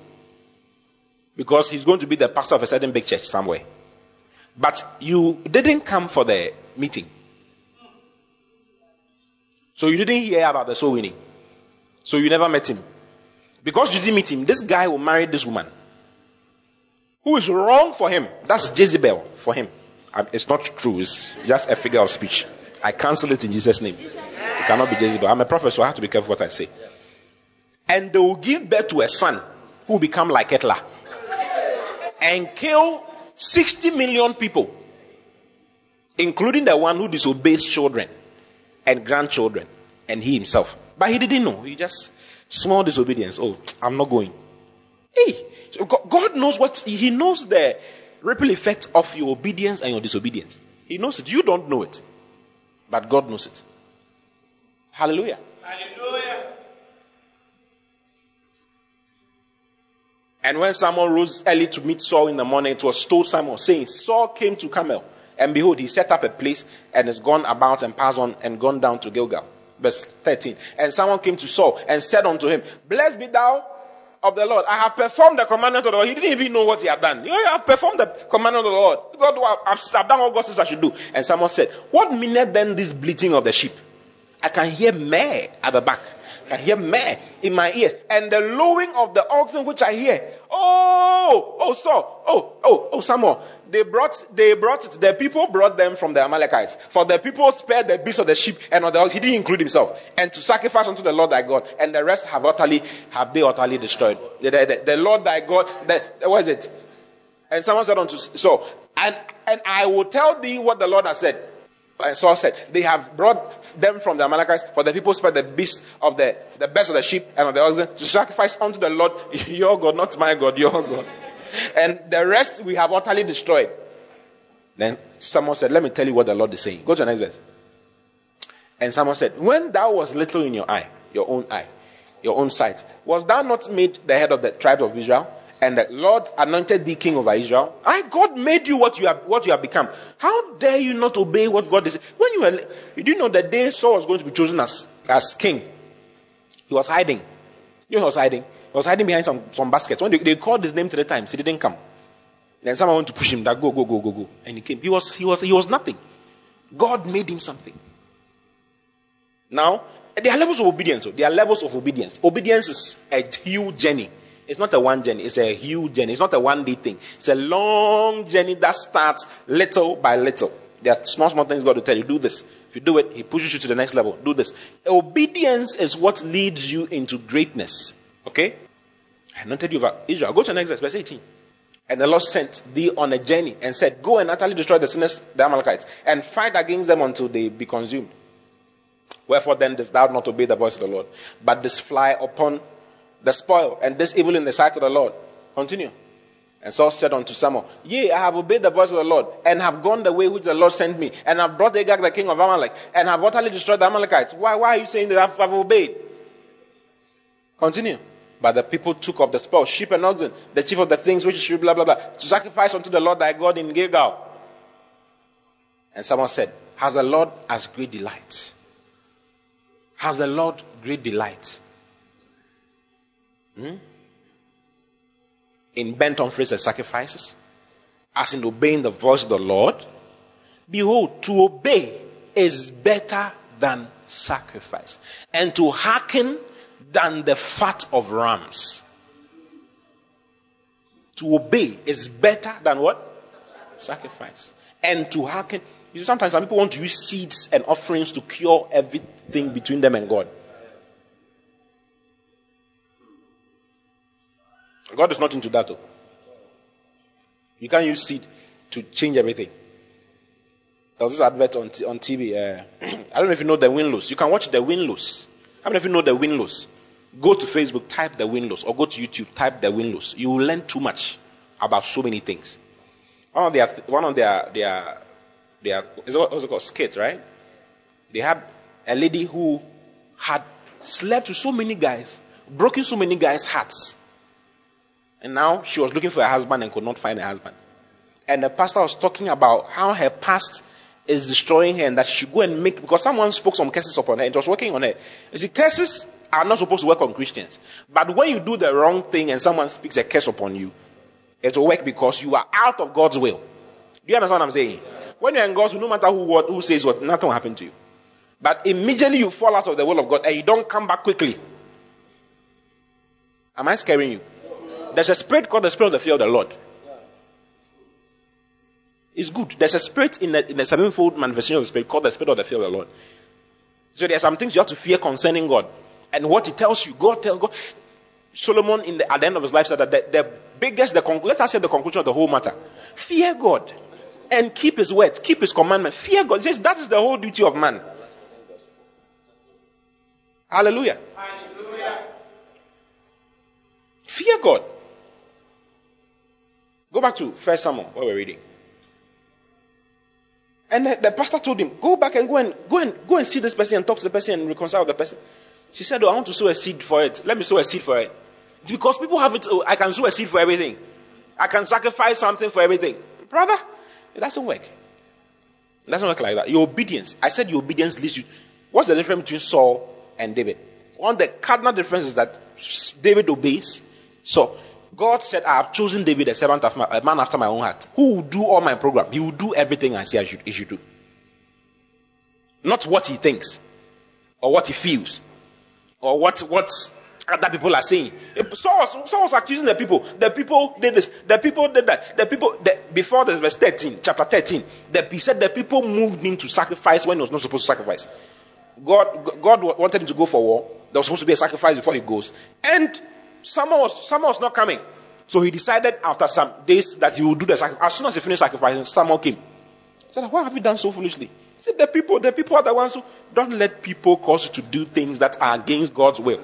Because he's going to be the pastor of a certain big church somewhere. But you didn't come for the meeting. So you didn't hear about the soul winning. So you never met him. Because you didn't meet him, this guy will marry this woman. who is wrong for him. That's Jezebel for him. It's not true. It's just a figure of speech. I cancel it in Jesus' name. It cannot be Jezebel. I'm a prophet, so I have to be careful what I say. And they will give birth to a son who will become like Hitler and kill 60 million people, including the one who disobeys children and grandchildren and he himself. But he didn't know. He just small disobedience. Oh, I'm not going. Hey, God knows what He knows the ripple effect of your obedience and your disobedience. He knows it. You don't know it, but God knows it. Hallelujah. And when Samuel rose early to meet Saul in the morning, it was told Samuel, saying, Saul came to Carmel, and behold, he set up a place and has gone about and passed on and gone down to Gilgal. Verse 13. And someone came to Saul and said unto him, Blessed be thou of the Lord. I have performed the commandment of the Lord. He didn't even know what he had done. You know, I have performed the commandment of the Lord. God, I've, done what God says I should do. And someone said, What meaneth then this bleating of the sheep? I can hear meh at the back. I hear meh in my ears. And the lowing of the oxen which I hear. Oh, oh, Saul. Oh, oh, oh, Samuel. They brought, they brought it. The people brought them from the Amalekites. For the people spared the beasts of the sheep and of the oxen. He didn't include himself. And to sacrifice unto the Lord thy God. And the rest have utterly, have they utterly destroyed. The, the, the, the Lord thy God, the, what is it? And someone said unto Saul, and, and I will tell thee what the Lord has said. And Saul said, They have brought them from the Amalekites, for the people spared the beasts of the, the best of the sheep and of the oxen to sacrifice unto the Lord, [laughs] your God, not my God, your God. And the rest we have utterly destroyed. Then someone said, Let me tell you what the Lord is saying. Go to the next verse. And someone said, When thou was little in your eye, your own eye, your own sight, was thou not made the head of the tribe of Israel? And the Lord anointed thee king over Israel. I God made you what you have what you have become. How dare you not obey what God is? When you were you didn't know the day Saul was going to be chosen as, as king. He was hiding. You know he was hiding? He was hiding behind some, some baskets. When they, they called his name three times, he didn't come. Then someone went to push him that go, go, go, go, go. And he came. He was he was he was nothing. God made him something. Now, there are levels of obedience. There are levels of obedience. Obedience is a huge journey. It's not a one journey. It's a huge journey. It's not a one day thing. It's a long journey that starts little by little. There are small, small things God will tell you. Do this. If you do it, He pushes you to the next level. Do this. Obedience is what leads you into greatness. Okay? I anointed you about Israel. Go to the next verse, verse 18. And the Lord sent thee on a journey and said, Go and utterly destroy the sinners, the Amalekites, and fight against them until they be consumed. Wherefore then dost thou not obey the voice of the Lord, but dost fly upon the spoil, and this evil in the sight of the Lord. Continue. And Saul said unto Samuel, Yea, I have obeyed the voice of the Lord, and have gone the way which the Lord sent me, and have brought Agag the king of Amalek, and have utterly destroyed the Amalekites. Why, why are you saying that I've, obeyed? Continue. But the people took of the spoil, sheep and oxen, the chief of the things which should blah blah blah, to sacrifice unto the Lord thy God in Gilgal. And someone said, Has the Lord as great delight? Has the Lord great delight? Hmm? In burnt offerings and sacrifices, as in obeying the voice of the Lord. Behold, to obey is better than sacrifice, and to hearken than the fat of rams. To obey is better than what? Sacrifice. And to hearken. You see, sometimes some people want to use seeds and offerings to cure everything between them and God. God is not into that. Though. You can't use seed to change everything. There was this advert on, t- on TV. Uh, [clears throat] I don't know if you know the Winlows. You can watch the Winlows. How many of you know the Winlows? Go to Facebook, type the Winlows, or go to YouTube, type the Winlows. You will learn too much about so many things. One of their, one of their, their, their, is what, what's it called? Skits, right? They had a lady who had slept with so many guys, broken so many guys' hearts. And now she was looking for a husband and could not find a husband. And the pastor was talking about how her past is destroying her and that she should go and make, because someone spoke some curses upon her. and It was working on her. You see, curses are not supposed to work on Christians. But when you do the wrong thing and someone speaks a curse upon you, it will work because you are out of God's will. Do you understand what I'm saying? When you're in God's will, no matter who, what, who says what, nothing will happen to you. But immediately you fall out of the will of God and you don't come back quickly. Am I scaring you? There's a spirit called the spirit of the fear of the Lord. It's good. There's a spirit in the, in the sevenfold manifestation of the spirit called the spirit of the fear of the Lord. So there are some things you have to fear concerning God. And what he tells you, God tells God. Solomon in the, at the end of his life said that the, the biggest, the con- let us say the conclusion of the whole matter. Fear God and keep his words, keep his commandment. Fear God. He says that is the whole duty of man. Hallelujah. Hallelujah. Fear God. Go back to First Samuel, what we're reading. And the, the pastor told him, Go back and go and go and go and see this person and talk to the person and reconcile with the person. She said, Oh, I want to sow a seed for it. Let me sow a seed for it. It's because people have it, oh, I can sow a seed for everything. I can sacrifice something for everything. Brother, it doesn't work. It doesn't work like that. Your obedience. I said your obedience leads you. What's the difference between Saul and David? One, of the cardinal difference is that David obeys. So God said, I have chosen David, a servant of my, a man after my own heart, who will do all my program. He will do everything I say I should, he should do. Not what he thinks, or what he feels, or what what other people are saying. Saul Saul was accusing the people. The people did this. The people did that. The people the, before the verse 13, chapter 13, the, he said the people moved him to sacrifice when he was not supposed to sacrifice. God, God wanted him to go for war. There was supposed to be a sacrifice before he goes. And someone was, someone was not coming. So he decided after some days that he would do the sacrifice. As soon as he finished sacrificing, someone came. He said, Why have you done so foolishly? He said, The people, the people are the ones who don't let people cause you to do things that are against God's will.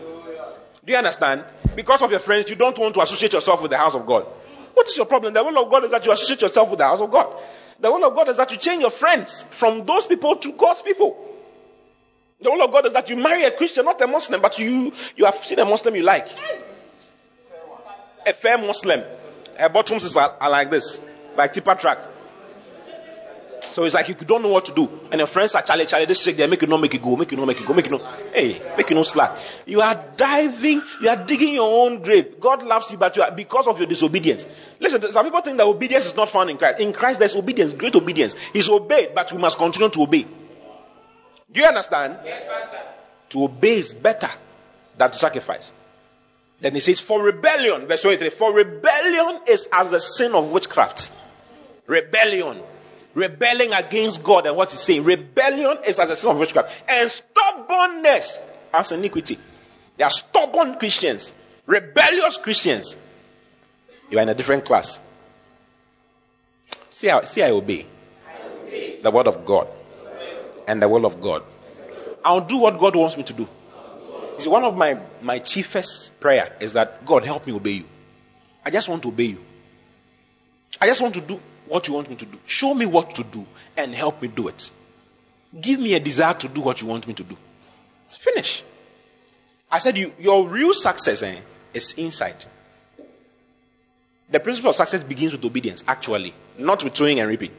Do you understand? Because of your friends, you don't want to associate yourself with the house of God. What is your problem? The will of God is that you associate yourself with the house of God. The will of God is that you change your friends from those people to God's people. The will of God is that you marry a Christian, not a Muslim, but you, you have seen a Muslim you like. A fair Muslim. Her bottoms is are, are like this, like tipper track. So it's like you don't know what to do. And your friends are Charlie, Charlie, this chick there, make you not make it go, make you not make it go, make you not, hey, make you not slack. You are diving, you are digging your own grave. God loves you, but you are, because of your disobedience. Listen, some people think that obedience is not found in Christ. In Christ, there's obedience, great obedience. He's obeyed, but we must continue to obey. Do you understand? Yes, Pastor. To obey is better than to sacrifice. Then he says, for rebellion, verse 23, for rebellion is as the sin of witchcraft. Rebellion rebelling against God and what he's saying. Rebellion is as a sin of witchcraft. And stubbornness as iniquity. They are stubborn Christians, rebellious Christians. You are in a different class. See, I, see, I obey. I obey the word of God and the will of God. I'll do what God wants me to do. See, one of my, my chiefest prayer is that God help me obey you. I just want to obey you. I just want to do what you want me to do. Show me what to do and help me do it. Give me a desire to do what you want me to do. Finish. I said, you, your real success eh, is inside. The principle of success begins with obedience, actually, not with throwing and reaping,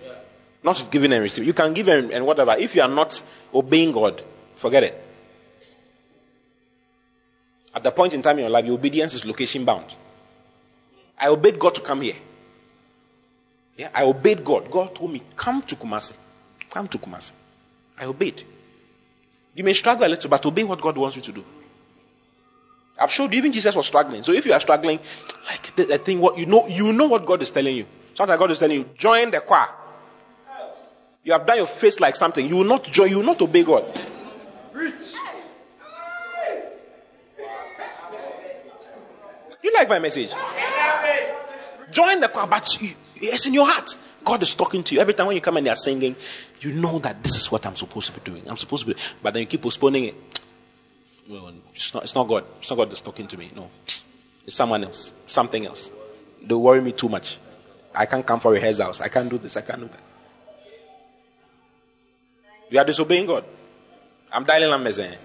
not with giving and receiving. You can give and, and whatever. If you are not obeying God, forget it. At the point in time in your life, your obedience is location bound. I obeyed God to come here. Yeah, I obeyed God. God told me, come to Kumasi. Come to Kumasi. I obeyed. You may struggle a little, but obey what God wants you to do. Showed you, even Jesus was struggling. So if you are struggling, like the, the thing, what you know, you know what God is telling you. Sometimes God is telling you, join the choir. You have done your face like something. You will not join, you will not obey God. You like my message? Join the choir, but it's in your heart. God is talking to you. Every time when you come and they are singing, you know that this is what I'm supposed to be doing. I'm supposed to be, but then you keep postponing it. Well, it's not, it's not God. It's not God that's talking to me. No. It's someone else. Something else. They worry me too much. I can't come for rehearsals. I can't do this. I can't do that. You are disobeying God. I'm dialing numbers. Eh?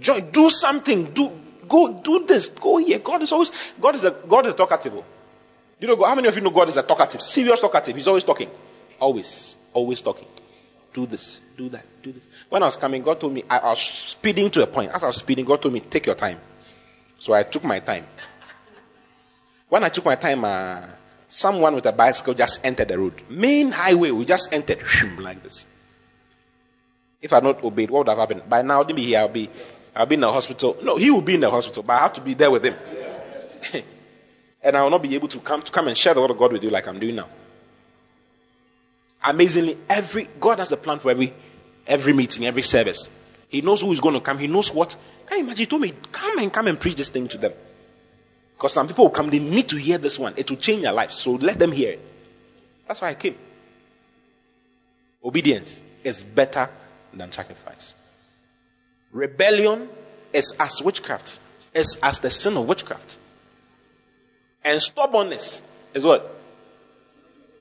Joy, do something. Do go do this. Go here. God is always God is a God is talkative. You know, how many of you know God is a talkative? Serious talkative. He's always talking. Always. Always talking. Do this, do that, do this. When I was coming, God told me, I, I was speeding to a point. As I was speeding, God told me, take your time. So I took my time. When I took my time, uh, someone with a bicycle just entered the road. Main highway, we just entered like this. If I had not obeyed, what would have happened? By now, I'd be here, I'll be, I'll be in the hospital. No, he will be in the hospital, but I have to be there with him. [laughs] And I will not be able to come to come and share the word of God with you like I'm doing now. Amazingly, every God has a plan for every every meeting, every service. He knows who is going to come. He knows what. Can you imagine? He told me, come and come and preach this thing to them. Because some people will come, they need to hear this one. It will change their lives. So let them hear it. That's why I came. Obedience is better than sacrifice. Rebellion is as witchcraft, is as the sin of witchcraft. And stubbornness is what?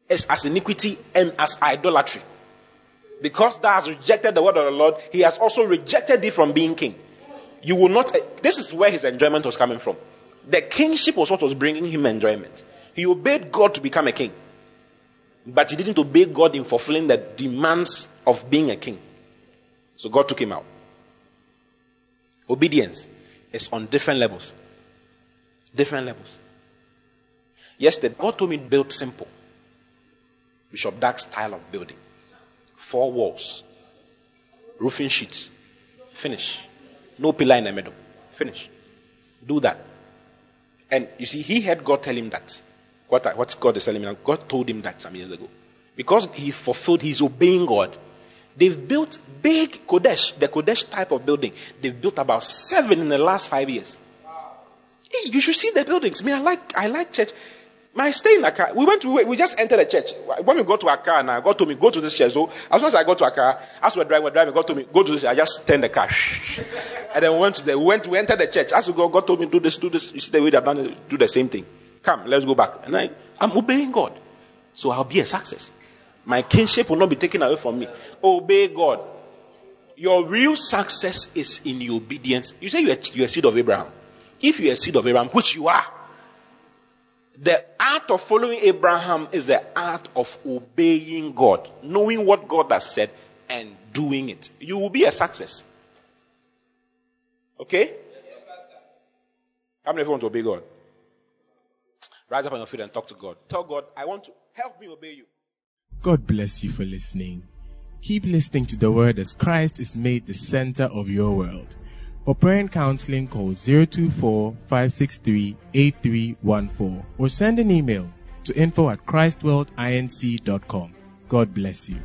Is as iniquity and as idolatry. Because thou hast rejected the word of the Lord, he has also rejected thee from being king. You will not, this is where his enjoyment was coming from. The kingship was what was bringing him enjoyment. He obeyed God to become a king. But he didn't obey God in fulfilling the demands of being a king. So God took him out. Obedience is on different levels. Different levels. Yesterday, God told me to build simple. Bishop Dag style of building. Four walls. Roofing sheets. Finish. No pillar in the middle. Finish. Do that. And you see, he heard God tell him that. What, what God is telling me God told him that some years ago. Because he fulfilled, he's obeying God. They've built big Qodesh, the Qodesh type of building. They've built about seven in the last five years. Hey, you should see the buildings. I mean, I like, I like church. My stay in Accra, we went to, we just entered the church. When we got to Accra now, God told me, go to this church. So as soon as I got to Accra, as we were driving, we were driving, God told me, go to this, I just turned the car. [laughs] and then we went to the, we went, we entered the church. As we go, God told me, do this, do this. You see the way they've done it, do the same thing. Come, let's go back. And I, I'm obeying God. So I'll be a success. My kinship will not be taken away from me. Obey God. Your real success is in your obedience. You say you're, you're a seed of Abraham. If you're a seed of Abraham, which you are, the art of following Abraham is the art of obeying God, knowing what God has said and doing it. You will be a success. Okay? How many of you want to obey God? Rise up on your feet and talk to God. Tell God, I want to help me obey you. God bless you for listening. Keep listening to the word as Christ is made the center of your world. For prayer and counseling, call 024-563-8314 or send an email to info at christworldinc.com. God bless you.